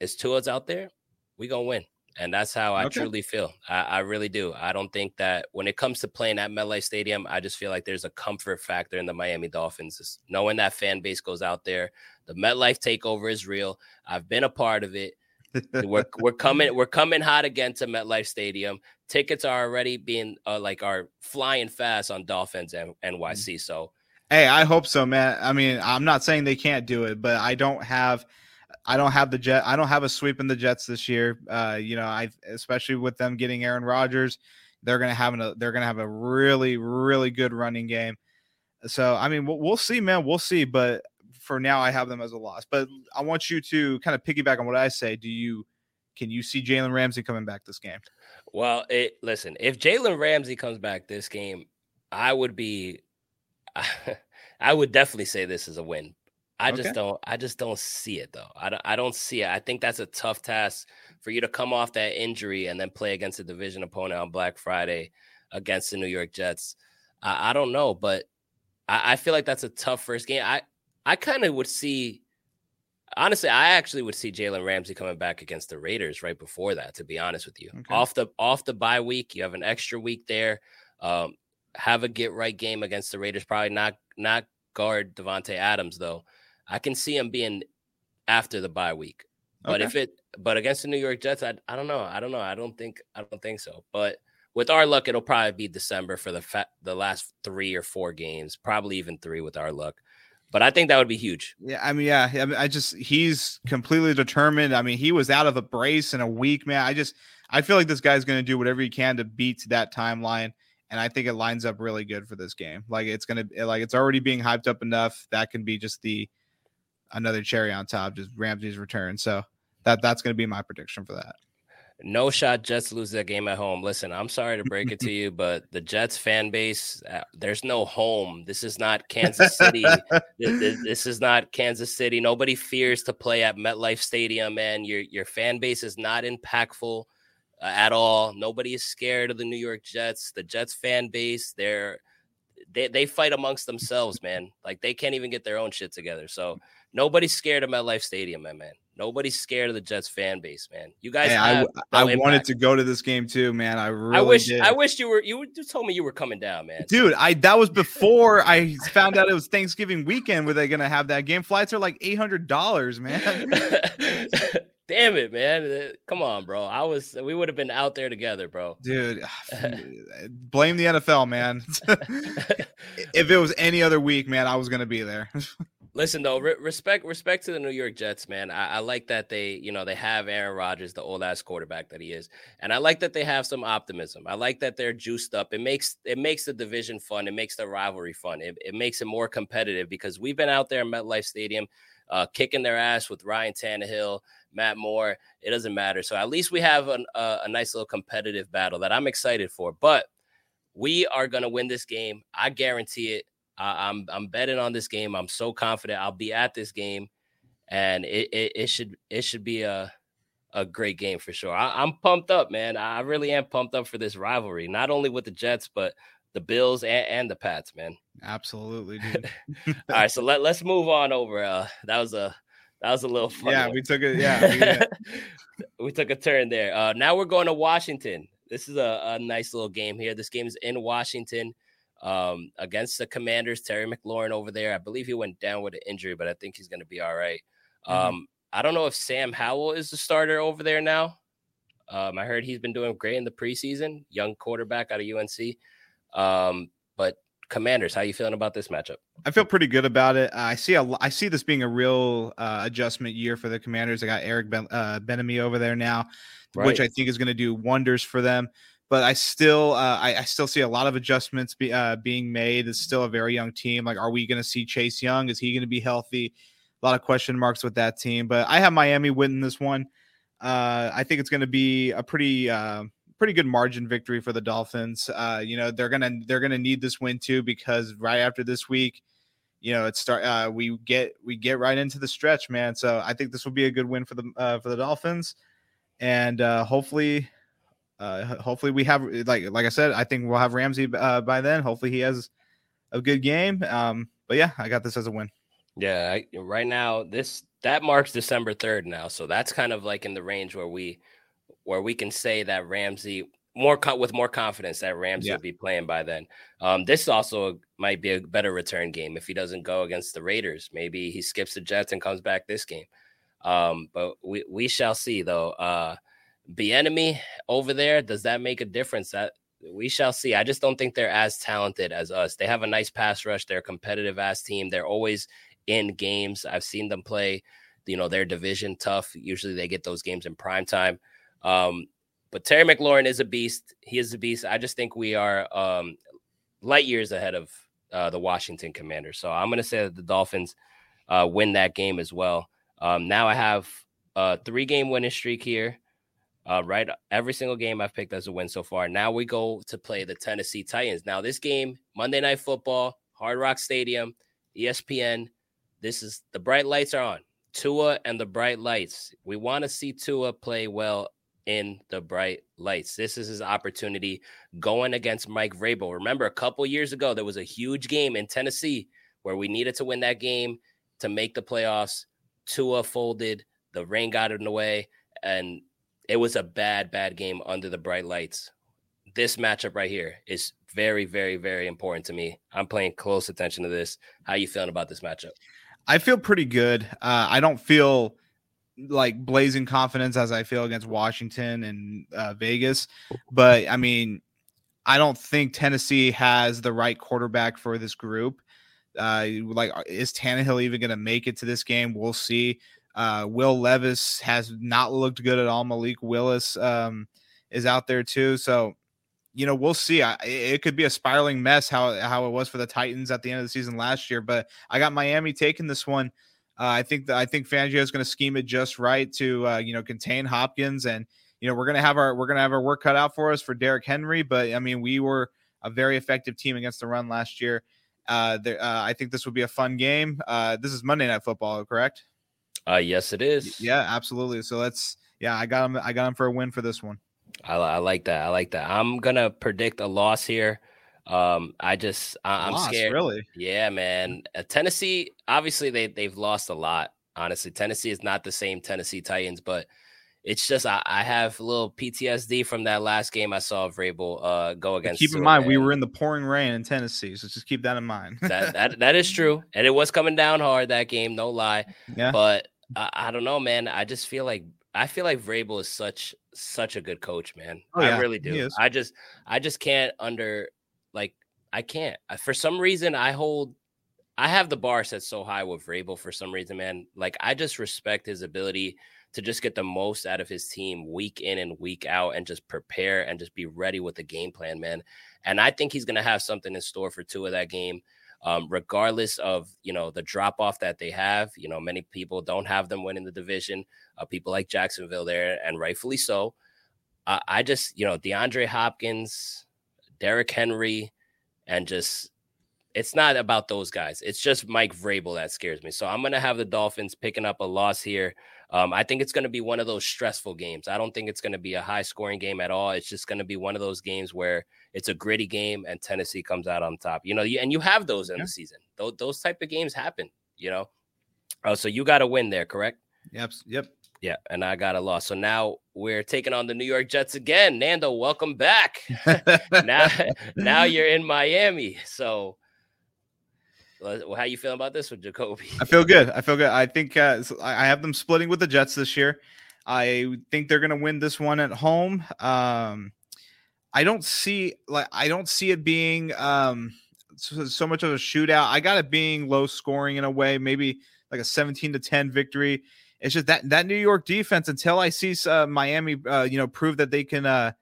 as Tua's out there, we're going to win. And that's how I okay. truly feel. I, I, really do. I don't think that when it comes to playing at MetLife Stadium, I just feel like there's a comfort factor in the Miami Dolphins. Knowing that fan base goes out there. The MetLife takeover is real. I've been a part of it. we're we're coming we're coming hot again to MetLife Stadium. Tickets are already being uh, like are flying fast on Dolphins and NYC. Mm-hmm. So hey, I hope so, man. I mean, I'm not saying they can't do it, but I don't have I don't have the jet. I don't have a sweep in the Jets this year. Uh, you know, I especially with them getting Aaron Rodgers, they're gonna have a they're gonna have a really really good running game. So I mean, we'll, we'll see, man. We'll see. But for now, I have them as a loss. But I want you to kind of piggyback on what I say. Do you can you see Jalen Ramsey coming back this game? Well, it, listen, if Jalen Ramsey comes back this game, I would be, I would definitely say this is a win. I okay. just don't. I just don't see it though. I don't. I don't see it. I think that's a tough task for you to come off that injury and then play against a division opponent on Black Friday against the New York Jets. I, I don't know, but I, I, feel like that's a tough first game. I I kind of would see. Honestly, I actually would see Jalen Ramsey coming back against the Raiders right before that. To be honest with you, okay. off the off the bye week, you have an extra week there. Um, have a get right game against the Raiders. Probably not not guard Davante Adams though. I can see him being after the bye week. But okay. if it but against the New York Jets, I I don't know. I don't know. I don't think I don't think so. But with our luck, it'll probably be December for the fa- the last three or four games, probably even three with our luck. But I think that would be huge. Yeah, I mean, yeah, I, mean, I just he's completely determined. I mean, he was out of a brace in a week, man. I just I feel like this guy's going to do whatever he can to beat that timeline, and I think it lines up really good for this game. Like it's going to like it's already being hyped up enough that can be just the another cherry on top, just Ramsey's return. So that that's going to be my prediction for that. No shot Jets lose that game at home. Listen, I'm sorry to break it to you, but the Jets fan base, uh, there's no home. This is not Kansas City. this, this, is not Kansas City. Nobody fears to play at MetLife Stadium, man. Your your fan base is not impactful uh, at all. Nobody is scared of the New York Jets. The Jets fan base, they're they, they fight amongst themselves, man. Like they can't even get their own shit together. So Nobody's scared of MetLife Stadium, man, man. Nobody's scared of the Jets fan base, man. You guys, hey, I, no I wanted to go to this game too, man. I really I wish did. I wish you were you told me you were coming down, man. Dude, I that was before I found out it was Thanksgiving weekend Were they gonna have that game. Flights are like eight hundred dollars, man. Damn it, man! Uh, come on, bro. I was we would have been out there together, bro. Dude, blame the NFL, man. if it was any other week, man, I was gonna be there. Listen though, re- respect respect to the New York Jets, man. I, I, like that they, you know, they have Aaron Rodgers, the old ass quarterback that he is, and I like that they have some optimism. I like that they're juiced up. It makes it makes the division fun. It makes the rivalry fun. It, it makes it more competitive because we've been out there in MetLife Stadium, uh, kicking their ass with Ryan Tannehill, Matt Moore. It doesn't matter. So at least we have an, a nice little competitive battle that I'm excited for. But we are gonna win this game. I guarantee it. I, am I'm, I'm betting on this game. I'm so confident I'll be at this game, and it it, it should it should be a a great game for sure. I, am pumped up, man. I really am pumped up for this rivalry, not only with the Jets but the Bills and, and the Pats, man. Absolutely, dude. All right, so let let's move on over. Uh, that was a that was a little fun. Yeah, one. we took it. Yeah, we, we took a turn there. Uh, now we're going to Washington. This is a, a nice little game here. This game is in Washington um, against the Commanders. Terry McLaurin over there. I believe he went down with an injury, but I think he's going to be all right. mm-hmm. Um, I don't know if Sam Howell is the starter over there now. Um, I heard he's been doing great in the preseason, young quarterback out of UNC. Um, but Commanders, how you feeling about this matchup? I feel pretty good about it. I see a, I see this being a real uh, adjustment year for the Commanders. I got Eric ben, uh, Bieniemy over there now, right. which I think is going to do wonders for them but I still uh, I, I, still see a lot of adjustments be, uh, being made. It's still a very young team. Like, are we going to see Chase Young? Is he going to be healthy? A lot of question marks with that team. But I have Miami winning this one. Uh, I think it's going to be a pretty uh, pretty good margin victory for the Dolphins. Uh, you know they're gonna they're gonna need this win too because right after this week, you know it's start uh, we get we get right into the stretch, man. So I think this will be a good win for the for the Dolphins, and hopefully uh, hopefully we have like like I said, I think we'll have Ramsey uh, by then. Hopefully he has a good game. Um, but yeah, I got this as a win. Yeah, I, right now this that marks December third now, so that's kind of like in the range where we where we can say that Ramsey more co- with more confidence that Ramsey yeah. will be playing by then. Um, this also might be a better return game if he doesn't go against the Raiders. Maybe he skips the Jets and comes back this game. Um, but we we shall see though. Uh, Bieniemy over there, does that make a difference? That we shall see. I just don't think they're as talented as us. They have a nice pass rush. They're a competitive ass team. They're always in games. I've seen them play, you know, their division tough. Usually they get those games in prime time. Um, but Terry McLaurin is a beast. He is a beast. I just think we are um, light years ahead of uh, the Washington Commanders. So I'm going to say that the Dolphins uh, win that game as well. Um, now I have a three game winning streak here. Uh, right, every single game I've picked as a win so far. Now we go to play the Tennessee Titans. Now this game, Monday Night Football, Hard Rock Stadium, ESPN. This is the bright lights are on. Tua and the bright lights. We want to see Tua play well in the bright lights. This is his opportunity going against Mike Vrabel. Remember, a couple years ago, there was a huge game in Tennessee where we needed to win that game to make the playoffs. Tua folded, the rain got in the way, and it was a bad, bad game under the bright lights. This matchup right here is very, very, very important to me. I'm paying close attention to this. How you feeling about this matchup? I feel pretty good. Uh, I don't feel like blazing confidence as I feel against Washington and uh, Vegas, but I mean, I don't think Tennessee has the right quarterback for this group. Uh, like, is Tannehill even going to make it to this game? We'll see. Uh, Will Levis has not looked good at all. Malik Willis um, is out there too. So, you know, we'll see. I, it could be a spiraling mess how how it was for the Titans at the end of the season last year. But I got Miami taking this one. Uh, I think that I think Fangio is going to scheme it just right to uh, you know contain Hopkins, and you know we're going to have our we're going to have our work cut out for us for Derrick Henry. But I mean, we were a very effective team against the run last year. Uh, there, uh, I think this will be a fun game. Uh, this is Monday Night Football, correct? Uh, yes, it is. Yeah, absolutely. So let's yeah, I got him. I got him for a win for this one. I, I like that. I like that. I'm gonna predict a loss here. Um, I just I, am scared. Really? Yeah, man. Uh, Tennessee, obviously they they've lost a lot. Honestly, Tennessee is not the same Tennessee Titans, but it's just I, I have a little PTSD from that last game I saw Vrabel uh, go against. Keep in mind, we were in the pouring rain in Tennessee, so just keep that in mind. that, that that is true, and it was coming down hard that game, no lie. Yeah. But I, I don't know, man. I just feel like I feel like Vrabel is such such a good coach, man. Oh, yeah, I really do. I just I just can't under like I can't. For some reason I hold I have the bar set so high with Vrabel for some reason, man. Like I just respect his ability to just get the most out of his team week in and week out and just prepare and just be ready with the game plan, man. And I think he's gonna have something in store for Tua of that game um, regardless of you know the drop off that they have. You know, many people don't have them winning the division. Uh, people like Jacksonville there, and rightfully so. Uh, I just you know DeAndre Hopkins, Derrick Henry, and just it's not about those guys. It's just Mike Vrabel that scares me. So I'm gonna have the Dolphins picking up a loss here. Um, I think it's to be one of those stressful games. I don't think it's to be a high scoring game at all. It's just to be one of those games where it's a gritty game and Tennessee comes out on top. You know, and you have those in yeah. the season. Those, those type of games happen. You know, oh, so you got to win there, correct? Yep. Yep. Yeah, and I got a loss. So now we're taking on the New York Jets again. Nando, welcome back. now, now you're in Miami. So how you feeling about this with Jacoby? I feel good. I feel good. I think uh, I have them splitting with the Jets this year. I think they're going to win this one at home. Um, I don't see like I don't see it being um, so, so, much of a shootout. I got it being low scoring in a way, maybe like a 17 to 10 victory. It's just that that New York defense until I see uh, Miami, uh, you know, prove that they can, uh,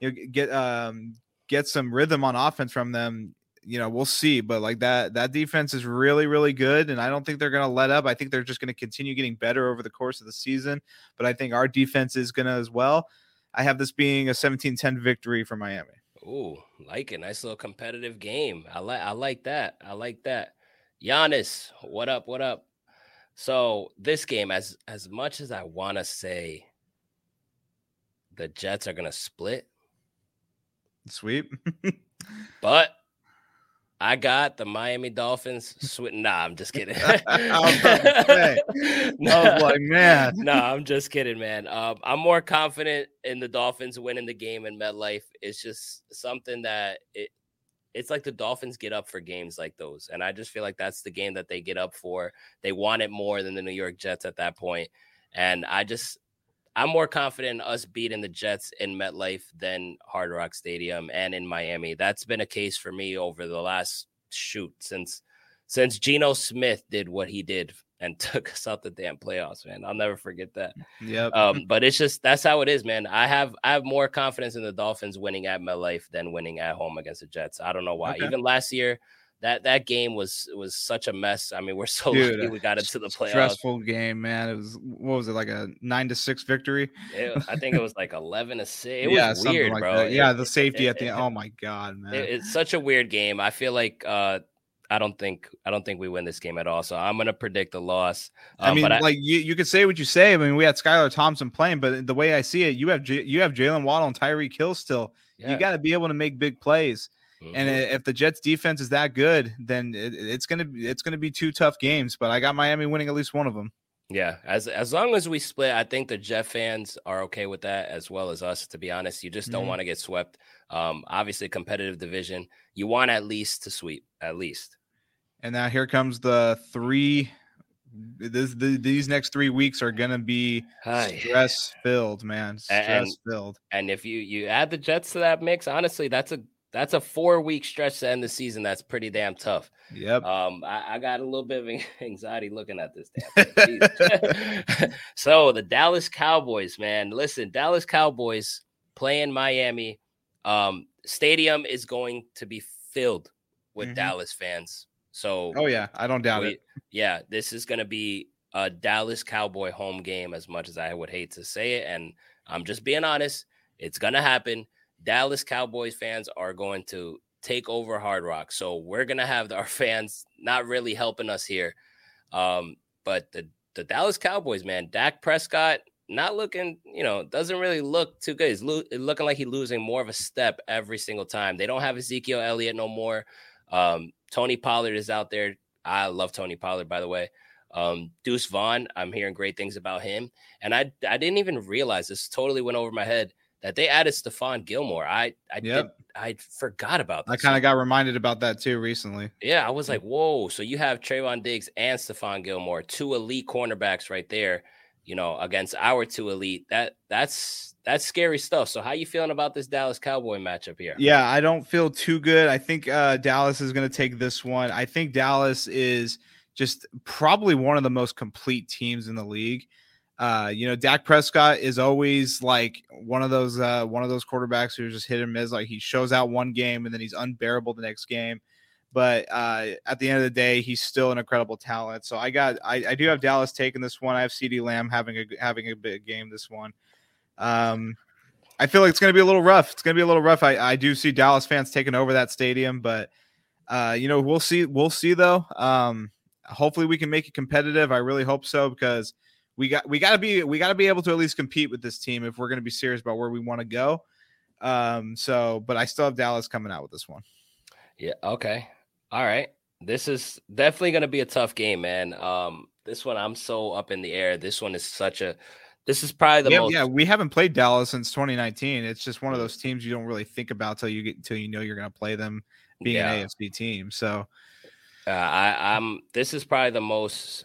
you know, get um, get some rhythm on offense from them you know, we'll see. But like that, that defense is really, really good. And I don't think they're going to let up. I think they're just going to continue getting better over the course of the season. But I think our defense is going to as well. I have this being a 17 10 victory for Miami. Ooh, like a Nice little competitive game. I like I like that. I like that. Giannis, what up? What up? So this game, as as much as I want to say the Jets are gonna split. Sweep. but I got the Miami Dolphins. Sweet. Nah, I'm just kidding. I was nah, like, man. nah, I'm just kidding, man. Um, I'm more confident in the Dolphins winning the game in MetLife. It's just something that it. It's like the Dolphins get up for games like those, and I just feel like that's the game that they get up for. They want it more than the New York Jets at that point, and I just I'm more confident in us beating the Jets in MetLife than Hard Rock Stadium and in Miami. That's been a case for me over the last shoot since since Geno Smith did what he did and took us out the damn playoffs, man. I'll never forget that. Yep. Um, but it's just that's how it is, man. I have I have more confidence in the Dolphins winning at MetLife than winning at home against the Jets. I don't know why. Okay. Even last year, that that game was was such a mess. I mean, we're so Dude, lucky we got into the playoffs. Stressful game, man. It was what was it like a nine to six victory? It, I think it was like eleven to six. It yeah, was weird, like bro. That. Yeah, the safety it, at the end. Oh my god, man! it's such a weird game. I feel like uh I don't think I don't think we win this game at all. So I'm gonna predict a loss. Um, I mean, I, like you, you could say what you say. I mean, we had Skylar Thompson playing, but the way I see it, you have J- you have Jaylen Waddle and Tyreek Hill still. Yeah. You got to be able to make big plays. Mm-hmm. And if the Jets defense is that good, then it, it's gonna it's gonna be two tough games. But I got Miami winning at least one of them. Yeah, as as long as we split, I think the Jet fans are okay with that as well as us. To be honest, you just don't mm-hmm. want to get swept. Um, obviously, competitive division, you want at least to sweep at least. And now here comes the three. This, the, these next three weeks are gonna be stress filled, man. Stress filled. And, and if you you add the Jets to that mix, honestly, that's a that's a four week stretch to end the season. That's pretty damn tough. Yep. Um, I, I got a little bit of anxiety looking at this damn so the Dallas Cowboys, man, listen, Dallas Cowboys playing Miami. Um, stadium is going to be filled with mm-hmm. Dallas fans. So, oh yeah, I don't doubt we, it. Yeah, this is going to be a Dallas Cowboy home game. As much as I would hate to say it, and I'm just being honest, it's going to happen. Dallas Cowboys fans are going to take over Hard Rock. So we're gonna have our fans not really helping us here. Um, but the the Dallas Cowboys, man, Dak Prescott not looking, you know, doesn't really look too good. He's lo- looking like he's losing more of a step every single time. They don't have Ezekiel Elliott no more. Um, Tony Pollard is out there. I love Tony Pollard, by the way. Um, Deuce Vaughn, I'm hearing great things about him, and I I didn't even realize this. Totally went over my head that they added Stephon Gilmore. I I yep. did, I forgot about that. I kind of got reminded about that too recently. Yeah, I was like, whoa. So you have Trevon Diggs and Stephon Gilmore, two elite cornerbacks right there. you know, against our two elite. That that's that's scary stuff. So how you feeling about this Dallas Cowboy matchup here? Yeah, I don't feel too good. I think uh, Dallas is going to take this one. I think Dallas is just probably one of the most complete teams in the league. Uh, you know, Dak Prescott is always like one of those uh, one of those quarterbacks who's just hit and miss. Like he shows out one game and then he's unbearable the next game. But uh, at the end of the day, he's still an incredible talent. So I got I, I do have Dallas taking this one. I have CeeDee Lamb having a having a big game this one. Um, I feel like it's going to be a little rough. It's going to be a little rough. I, I do see Dallas fans taking over that stadium, but uh, you know we'll see. We'll see though. Um, hopefully we can make it competitive. I really hope so because we got we got to be we got to be able to at least compete with this team if we're going to be serious about where we want to go. Um, so, but I still have Dallas coming out with this one. Yeah. Okay. All right. This is definitely going to be a tough game, man. Um, this one I'm so up in the air. This one is such a. This is probably the yeah, most. Yeah, we haven't played Dallas since 2019. It's just one of those teams you don't really think about till you get till you know you're going to play them, being yeah. an AFC team. So, uh, I, I'm. This is probably the most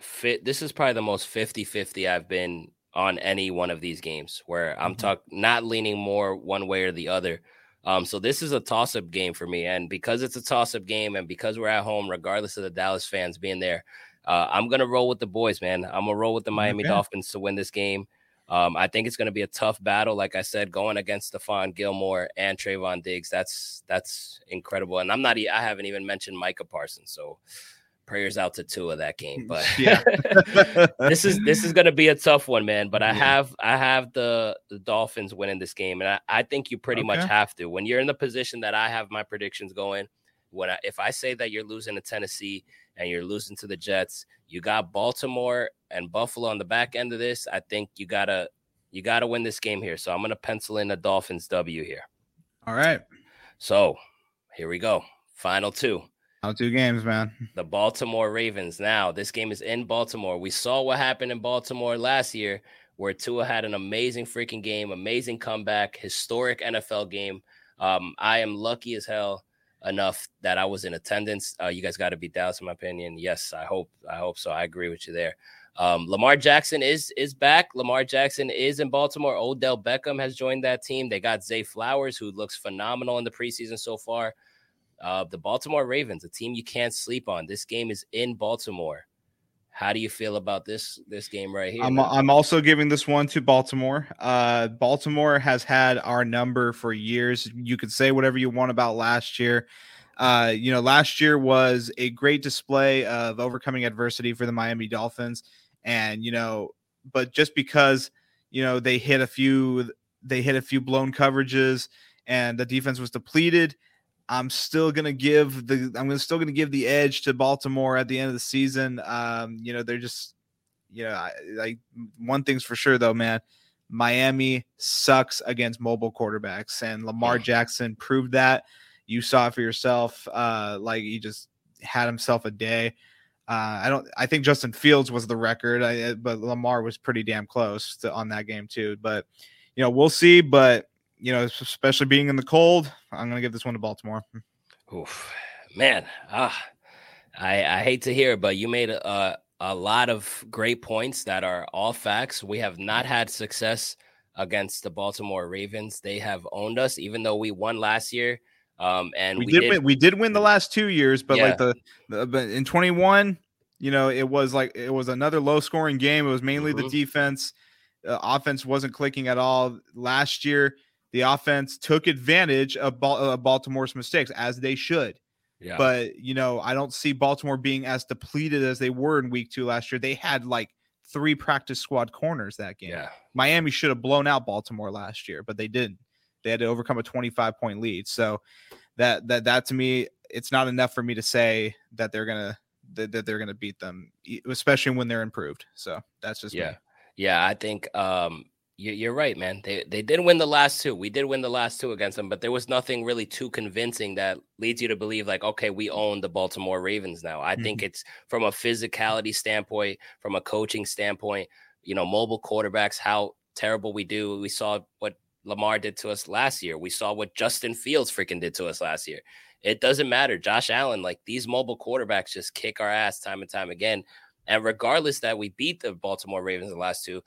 fit. This is probably the most 50-50 I've been on any one of these games where I'm mm-hmm. talk not leaning more one way or the other. Um, so this is a toss up game for me. And because it's a toss up game and because we're at home, regardless of the Dallas fans being there, uh, I'm going to roll with the boys, man. I'm going to roll with the Miami okay. Dolphins to win this game. Um, I think it's going to be a tough battle. Like I said, going against Stephon Gilmore and Trevon Diggs, that's that's incredible. And I'm not, I haven't even mentioned Micah Parsons. So prayers out to Tua of that game. Mm, but yeah, this is this is gonna be a tough one, man. But I yeah. have I have the the Dolphins winning this game, and I, I think you pretty okay. much have to when you're in the position that I have my predictions going. When I, if I say that you're losing to Tennessee and you're losing to the Jets, you got Baltimore and Buffalo on the back end of this. I think you gotta you gotta win this game here. So I'm gonna pencil in a Dolphins W here. All right. So here we go. Final two. Out two games, man. The Baltimore Ravens. Now, this game is in Baltimore. We saw what happened in Baltimore last year, where Tua had an amazing freaking game, amazing comeback, historic NFL game. Um, I am lucky as hell enough that I was in attendance. Uh, you guys got to beat Dallas, in my opinion. Yes, I hope. I hope so. I agree with you there. Um, Lamar Jackson is is back. Lamar Jackson is in Baltimore. Odell Beckham has joined that team. They got Zay Flowers, who looks phenomenal in the preseason so far. Uh, the Baltimore Ravens, a team you can't sleep on. This game is in Baltimore. How do you feel about this this game right here? I'm, I'm also giving this one to Baltimore. Uh, Baltimore has had our number for years. You could say whatever you want about last year. Uh, you know, last year was a great display of overcoming adversity for the Miami Dolphins, and you know, but just because you know they hit a few, they hit a few blown coverages, and the defense was depleted I'm still gonna give the I'm still gonna give the edge to Baltimore at the end of the season. Um, you know, they're just you know, like one thing's for sure though, man. Miami sucks against mobile quarterbacks, and Lamar Jackson proved that. You saw it for yourself. Uh, like he just had himself a day. Uh, I don't. I think Justin Fields was the record, I, but Lamar was pretty damn close to, on that game too. But you know, we'll see. But you know, especially being in the cold, I'm going to give this one to Baltimore. Oof, man, ah, I I hate to hear it, but you made a a lot of great points that are all facts. We have not had success against the Baltimore Ravens. They have owned us, even though we won last year. Um, and we, we did, did, win. We did win the last two years, but yeah. like the, the but in 21, you know, it was like it was another low scoring game. It was mainly mm-hmm. the defense. Uh, offense wasn't clicking at all last year the offense took advantage of uh, Baltimore's mistakes as they should. Yeah. But, you know, I don't see Baltimore being as depleted as they were in week two last year. They had like three practice squad corners that game. Yeah. Miami should have blown out Baltimore last year, but they didn't. They had to overcome a 25 point lead. So that that that to me, it's not enough for me to say that they're gonna that, that they're gonna beat them, especially when they're improved. So that's just yeah. Me. Yeah, I think um you're right, man. They they did win the last two. We did win the last two against them, but there was nothing really too convincing that leads you to believe like, okay, we own the Baltimore Ravens now. I mm-hmm. think it's from a physicality standpoint, from a coaching standpoint, you know, mobile quarterbacks, how terrible we do. We saw what Lamar did to us last year. We saw what Justin Fields freaking did to us last year. It doesn't matter. Josh Allen, like these mobile quarterbacks just kick our ass time and time again. And regardless that we beat the Baltimore Ravens the last two,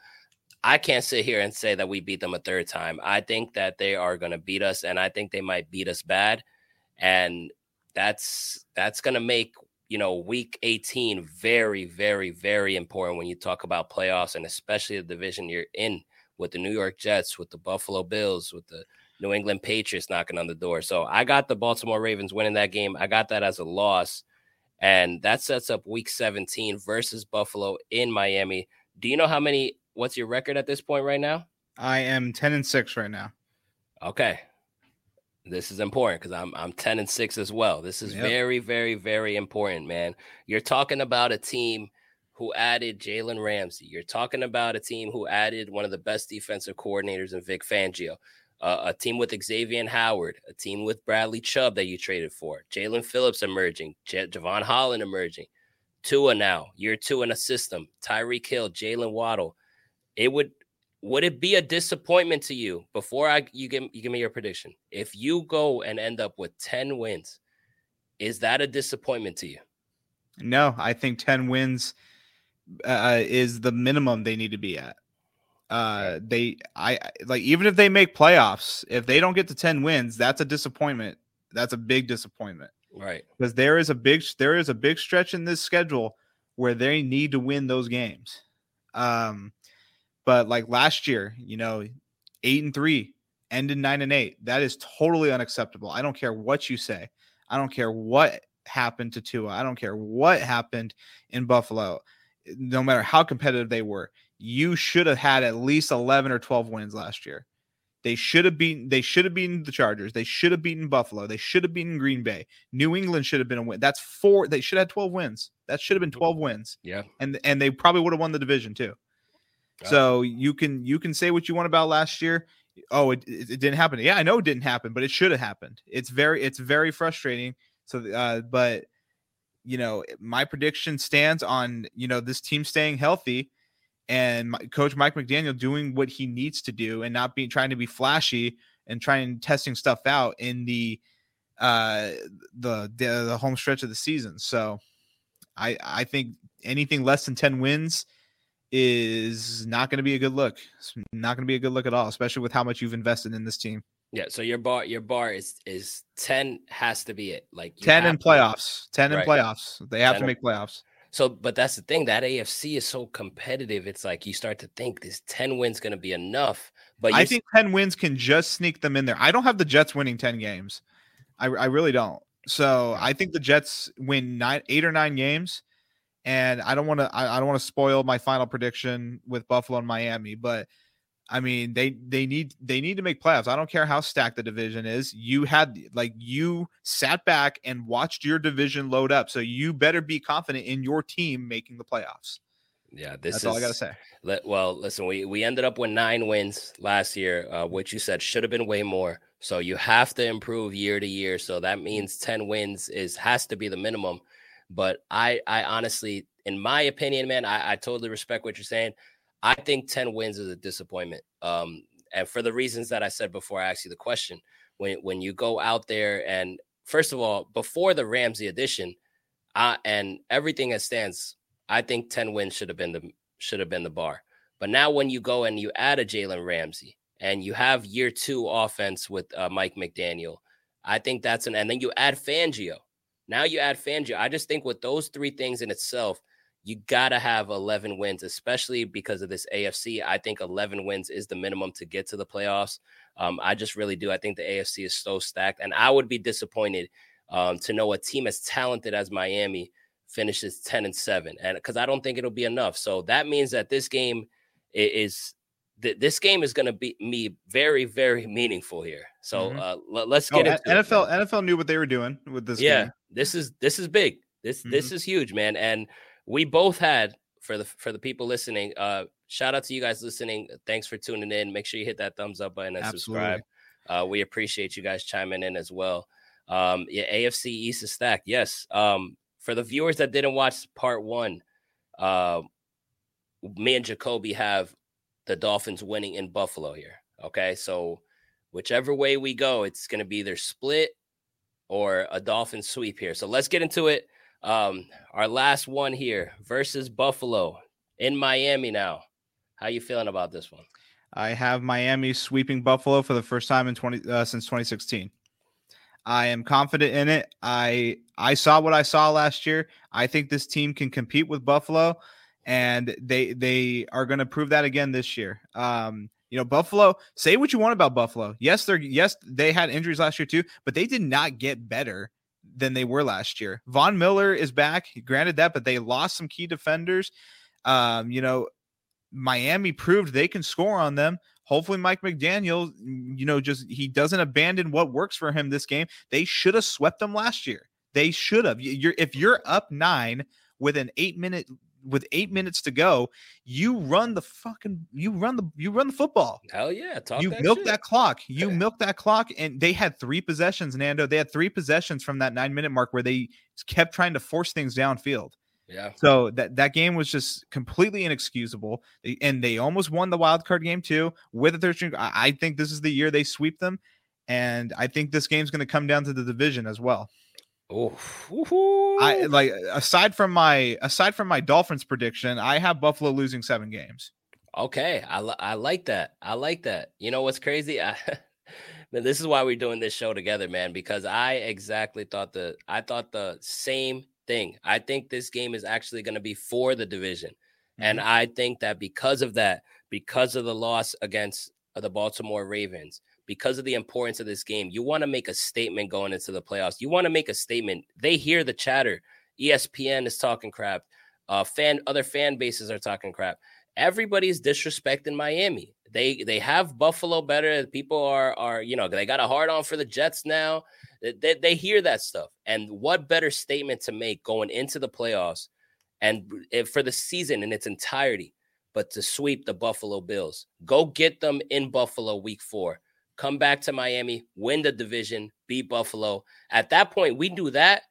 I can't sit here and say that we beat them a third time. I think that they are going to beat us, and I think they might beat us bad, and that's that's going to make you know week 18 very, very, very important when you talk about playoffs, and especially the division you're in with the New York Jets, with the Buffalo Bills, with the New England Patriots knocking on the door. So I got the Baltimore Ravens winning that game. I got that as a loss. And that sets up week 17 versus Buffalo in Miami. Do you know how many what's your record at this point right now? I am 10 and 6 right now. Okay. This is important because I'm I'm 10 and 6 as well. This is yep. very, very, very important, man. You're talking about a team who added Jalen Ramsey. You're talking about a team who added one of the best defensive coordinators in Vic Fangio. Uh, a team with Xavier Howard, a team with Bradley Chubb that you traded for, Jaelan Phillips emerging, J- Jevon Holland emerging, Tua now, year two in a system, Tyreek Hill, Jaylen Waddle, it would would it be a disappointment to you before I you give you give me your prediction? If you go and end up with 10 wins, is that a disappointment to you? No, I think 10 wins uh, is the minimum they need to be at. Uh, they I like even if they make playoffs, if they don't get to 10 wins, that's a disappointment. That's a big disappointment. Right. Because there is a big there is a big stretch in this schedule where they need to win those games. Um but like last year, you know, eight and three, ended nine and eight. That is totally unacceptable. I don't care what you say. I don't care what happened to Tua. I don't care what happened in Buffalo. No matter how competitive they were, you should have had at least 11 or 12 wins last year. They should have beaten they should have beaten the Chargers. They should have beaten Buffalo. They should have beaten Green Bay. New England should have been a win. That's four. They should have had 12 wins. That should have been 12 wins. Yeah. And and they probably would have won the division too. So you can you can say what you want about last year. Oh, it, it, it didn't happen. Yeah, I know it didn't happen, but it should have happened. It's very it's very frustrating. So, uh, but you know, my prediction stands on you know this team staying healthy and my, Coach Mike McDaniel doing what he needs to do and not being trying to be flashy and trying testing stuff out in the uh the the, the home stretch of the season. So, I I think anything less than ten wins is not going to be a good look. It's not going to be a good look at all, especially with how much you've invested in this team. Yeah, so your bar your bar is is 10 has to be it. Like 10 in playoffs. 10 right. in playoffs. They have to make playoffs. So but that's the thing that AFC is so competitive. It's like you start to think this 10 wins going to be enough, but I think 10 wins can just sneak them in there. I don't have the Jets winning 10 games. I I really don't. So, I think the Jets win 9 8 or 9 games and I don't want to I, I don't want to spoil my final prediction with Buffalo and Miami, but I mean they they need they need to make playoffs. I don't care how stacked the division is. You had like you sat back and watched your division load up, so you better be confident in your team making the playoffs. Yeah, this That's is all I gotta say. Let, well, listen, we we ended up with nine wins last year, uh, which you said should have been way more. So you have to improve year to year. So that means ten wins is has to be the minimum. But I, I honestly, in my opinion, man, I, I totally respect what you're saying. I think 10 wins is a disappointment. Um, and for the reasons that I said before I asked you the question, when when you go out there and first of all, before the Ramsey addition, and everything as stands, I think 10 wins should have been the should have been the bar. But now when you go and you add a Jalen Ramsey and you have year two offense with uh, Mike McDaniel, I think that's an and then you add Fangio. Now you add Fangio. I just think with those three things in itself, you got to have 11 wins, especially because of this AFC. I think 11 wins is the minimum to get to the playoffs. Um, I just really do. I think the AFC is so stacked, and I would be disappointed um, to know a team as talented as Miami finishes 10 and 7, and because I don't think it'll be enough. So that means that this game is th- this game is going to be me very, very meaningful here. So mm-hmm. uh, l- let's get oh, into NFL. It, NFL knew what they were doing with this. Yeah, game. this is this is big. This mm-hmm. this is huge, man. And we both had for the for the people listening. Uh, shout out to you guys listening. Thanks for tuning in. Make sure you hit that thumbs up button and Absolutely. subscribe. Uh, we appreciate you guys chiming in as well. Um, yeah, AFC East is stacked. Yes. Um, for the viewers that didn't watch part one, uh, me and Jacoby have the Dolphins winning in Buffalo here. Okay. So whichever way we go, it's going to be either split or a Dolphin sweep here. So let's get into it. Um, our last one here versus Buffalo in Miami now. How you feeling about this one? I have Miami sweeping Buffalo for the first time in 20 uh, since 2016. I am confident in it. I I saw what I saw last year. I think this team can compete with Buffalo, and they they are going to prove that again this year. Um, you know, Buffalo. Say what you want about Buffalo. Yes, they're yes they had injuries last year too, but they did not get better than they were last year. Von Miller is back. Granted that, but they lost some key defenders. Um, you know, Miami proved they can score on them. Hopefully, Mike McDaniel, you know, just he doesn't abandon what works for him this game. They should have swept them last year. They should have. You're if you're up nine with an eight minute with eight minutes to go, you run the fucking you run the you run the football. Hell yeah. you that milk shit. that clock. You milk that clock. And they had three possessions, Nando. They had three possessions from that nine minute mark where they kept trying to force things downfield. Yeah. So that that game was just completely inexcusable, and they almost won the wild card game too with a third string. I, I think this is the year they sweep them, and I think this game's going to come down to the division as well. Oh, I like aside from my aside from my Dolphins prediction, I have Buffalo losing seven games. Okay, I I like that. I like that. You know what's crazy? I, man, this is why we're doing this show together, man. Because I exactly thought the I thought the same thing. I think this game is actually going to be for the division. Mm-hmm. And I think that because of that, because of the loss against the Baltimore Ravens, because of the importance of this game, you want to make a statement going into the playoffs. You want to make a statement. They hear the chatter. ESPN is talking crap. Uh, fan other fan bases are talking crap. Everybody's disrespecting Miami. They they have Buffalo better. People are are you know they got a hard on for the Jets now. They, they hear that stuff. And what better statement to make going into the playoffs and for the season in its entirety, but to sweep the Buffalo Bills? Go get them in Buffalo week four. Come back to Miami, win the division, beat Buffalo. At that point, we do that.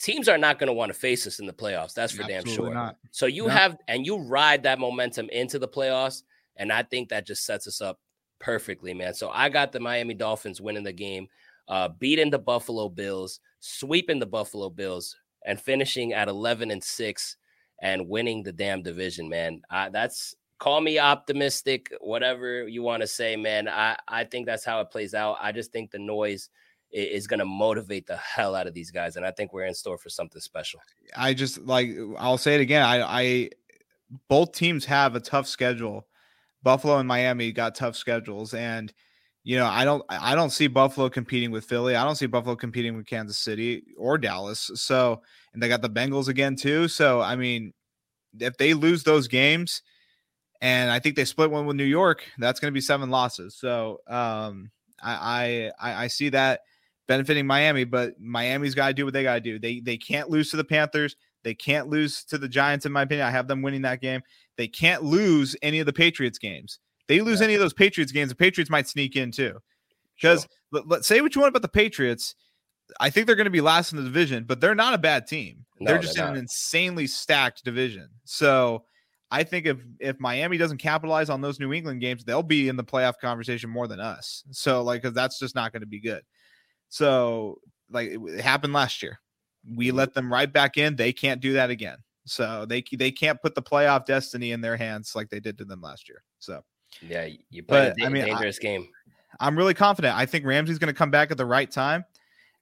Teams are not going to want to face us in the playoffs. That's for Absolutely damn sure. Not. So you no. have and you ride that momentum into the playoffs. And I think that just sets us up perfectly, man. So I got the Miami Dolphins winning the game uh, beating the Buffalo Bills, sweeping the Buffalo Bills, and finishing at 11 and 6 and winning the damn division, man. Uh, that's call me optimistic, whatever you want to say, man. I, I think that's how it plays out. I just think the noise is going to motivate the hell out of these guys. And I think we're in store for something special. I just like, I'll say it again. I, I, both teams have a tough schedule. Buffalo and Miami got tough schedules. And, you know, I don't I don't see Buffalo competing with Philly. I don't see Buffalo competing with Kansas City or Dallas. So, and they got the Bengals again too. So, I mean, if they lose those games, and I think they split one with New York, that's going to be seven losses. So, um, I, I I see that benefiting Miami, but Miami's got to do what they got to do. They they can't lose to the Panthers. They can't lose to the Giants, in my opinion. I have them winning that game. They can't lose any of the Patriots games. They lose yeah. any of those Patriots games, the Patriots might sneak in too. Because sure. let, us say what you want about the Patriots. I think they're going to be last in the division, but they're not a bad team. No, they're just they're in an insanely stacked division. So I think if if Miami doesn't capitalize on those New England games, they'll be in the playoff conversation more than us. So like, because that's just not going to be good. So like it, it happened last year. We mm-hmm. let them right back in. They can't do that again. So they they can't put the playoff destiny in their hands like they did to them last year. So yeah, you play a I mean, dangerous I, game. I'm really confident. I think Ramsey's going to come back at the right time,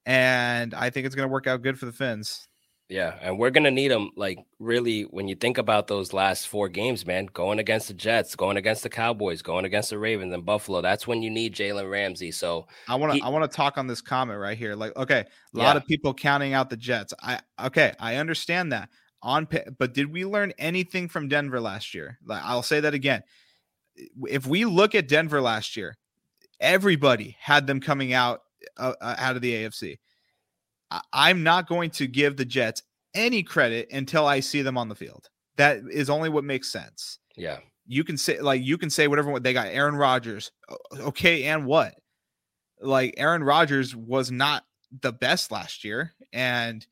and I think it's going to work out good for the Fins. Yeah, and we're gonna need them. Like really, when you think about those last four games, man, going against the Jets, going against the Cowboys, going against the Ravens and Buffalo, that's when you need Jalen Ramsey. So I want to I want to talk on this comment right here. Like, okay, a lot yeah. of people counting out the Jets. I okay, I understand that on, but did we learn anything from Denver last year? Like, I'll say that again if we look at Denver last year, everybody had them coming out uh, uh out of the AFC. I- am not going to give the Jets any credit until I see them on the field. That is only what makes sense. Yeah. You can say like you can say whatever they got Aaron Rodgers. Okay, and what? Like Aaron Rodgers was not the best last year and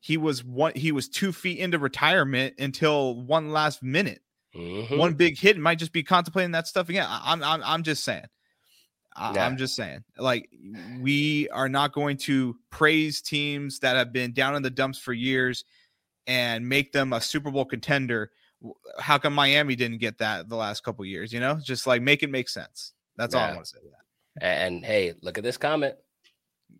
he was one he was 2 feet into retirement until one last minute. Mm-hmm. One big hit might just be contemplating that stuff again. I'm I'm I'm just saying. I, yeah. I'm just saying, like, we are not going to praise teams that have been down in the dumps for years and make them a Super Bowl contender. How come Miami didn't get that the last couple years? You know, just like make it make sense. That's yeah. all I want to say. And hey, look at this comment.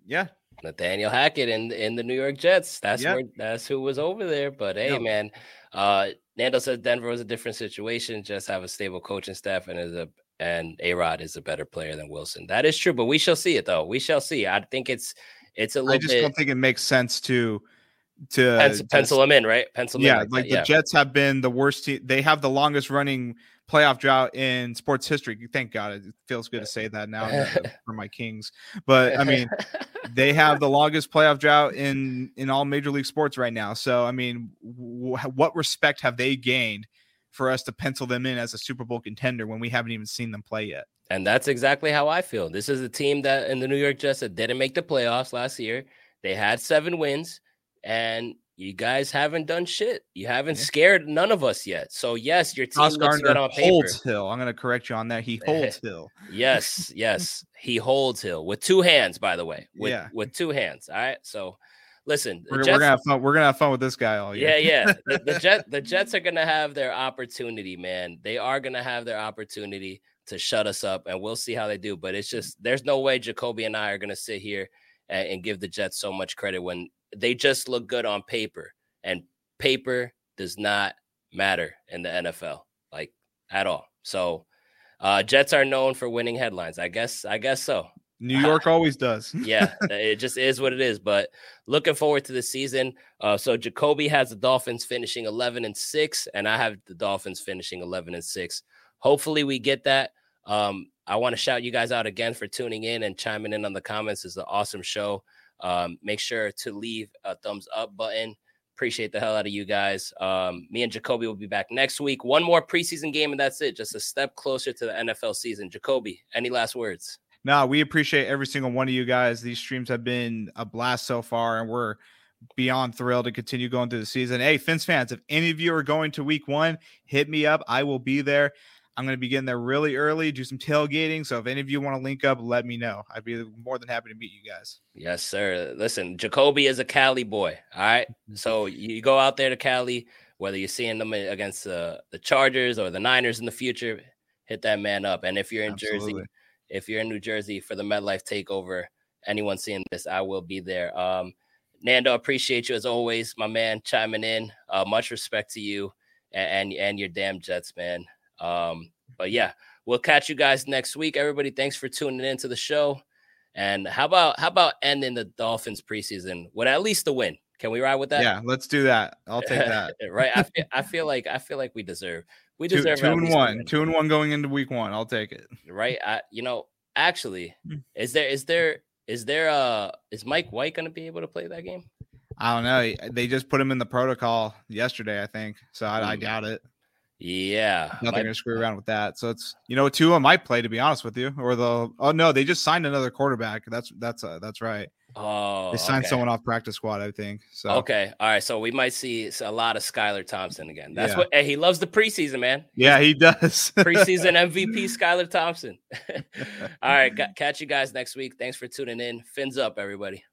Yeah, Nathaniel Hackett in in the New York Jets. That's yep. where that's who was over there. But hey, yep. man, uh, Nando said Denver was a different situation. Just have a stable coaching staff and is a and A Rod is a better player than Wilson. That is true, but we shall see it though. We shall see. I think it's it's a little. I just bit, don't think it makes sense to to pencil, pencil them in, right? Pencil yeah, like, like the yeah. Jets have been the worst team. They have the longest running playoff drought in sports history. Thank God, it feels good to say that now for my Kings. But I mean, they have the longest playoff drought in in all major league sports right now. So I mean, w- what respect have they gained for us to pencil them in as a Super Bowl contender when we haven't even seen them play yet? And that's exactly how I feel. This is a team that in the New York Jets that didn't make the playoffs last year. They had seven wins, and you guys haven't done shit. You haven't scared none of us yet. So yes, your team looks good on paper. Holds Hill. I'm going to correct you on that. He holds Hill. yes, yes, he holds Hill with two hands. By the way, with yeah. with two hands. All right. So listen, we're, Jets, we're, gonna have fun. We're gonna have fun with this guy all year. Yeah, yeah. the, the Jet the Jets are gonna have their opportunity, man. They are gonna have their opportunity to shut us up, and we'll see how they do. But it's just there's no way Jacoby and I are gonna sit here and, and give the Jets so much credit when they just look good on paper, and paper does not matter in the NFL, like at all. So, uh, Jets are known for winning headlines. I guess. I guess so. New York always does. yeah, it just is what it is. But looking forward to the season. Uh, so Jacoby has the Dolphins finishing 11 and six, and I have the Dolphins finishing 11 and six. Hopefully, we get that. Um, I want to shout you guys out again for tuning in and chiming in on the comments. It's an awesome show. Um, make sure to leave a thumbs up button. Appreciate the hell out of you guys. Um, me and Jacoby will be back next week. One more preseason game, and that's it. Just a step closer to the NFL season. Jacoby, any last words? No, we appreciate every single one of you guys. These streams have been a blast so far, and we're beyond thrilled to continue going through the season. Hey, Fins fans, if any of you are going to week one, hit me up. I will be there. I'm going to be getting there really early, do some tailgating. So if any of you want to link up, let me know. I'd be more than happy to meet you guys. Yes, sir. Listen, Jacoby is a Cali boy. All right. Mm-hmm. So you go out there to Cali, whether you're seeing them against the, the Chargers or the Niners in the future, hit that man up. And if you're in Absolutely. Jersey, if you're in New Jersey for the MetLife takeover, anyone seeing this, I will be there. Um, Nando, appreciate you as always, my man, chiming in. Uh, much respect to you and, and, and your damn Jets, man. Um, but yeah, we'll catch you guys next week. Everybody, thanks for tuning in to the show. And how about how about ending the Dolphins preseason with at least a win? Can we ride with that? Yeah, let's do that. I'll take that. right. I feel, I feel like I feel like we deserve we deserve two, two and one, two and one going into week one. I'll take it. Right. I, you know, actually, hmm. is there is there is there uh is Mike White going to be able to play that game? I don't know. They just put him in the protocol yesterday, I think. So I, mm. I hmm. doubt it. Yeah, nothing to screw around with that. So it's you know two Tua might play to be honest with you, or the oh no, they just signed another quarterback. That's that's uh, that's right. Oh, they signed okay. someone off practice squad, I think. So okay, all right. So we might see a lot of Skylar Thompson again. That's yeah. what hey, he loves the preseason, man. Yeah, he does. preseason MVP Skylar Thompson. all right, catch you guys next week. Thanks for tuning in. Fins up, everybody.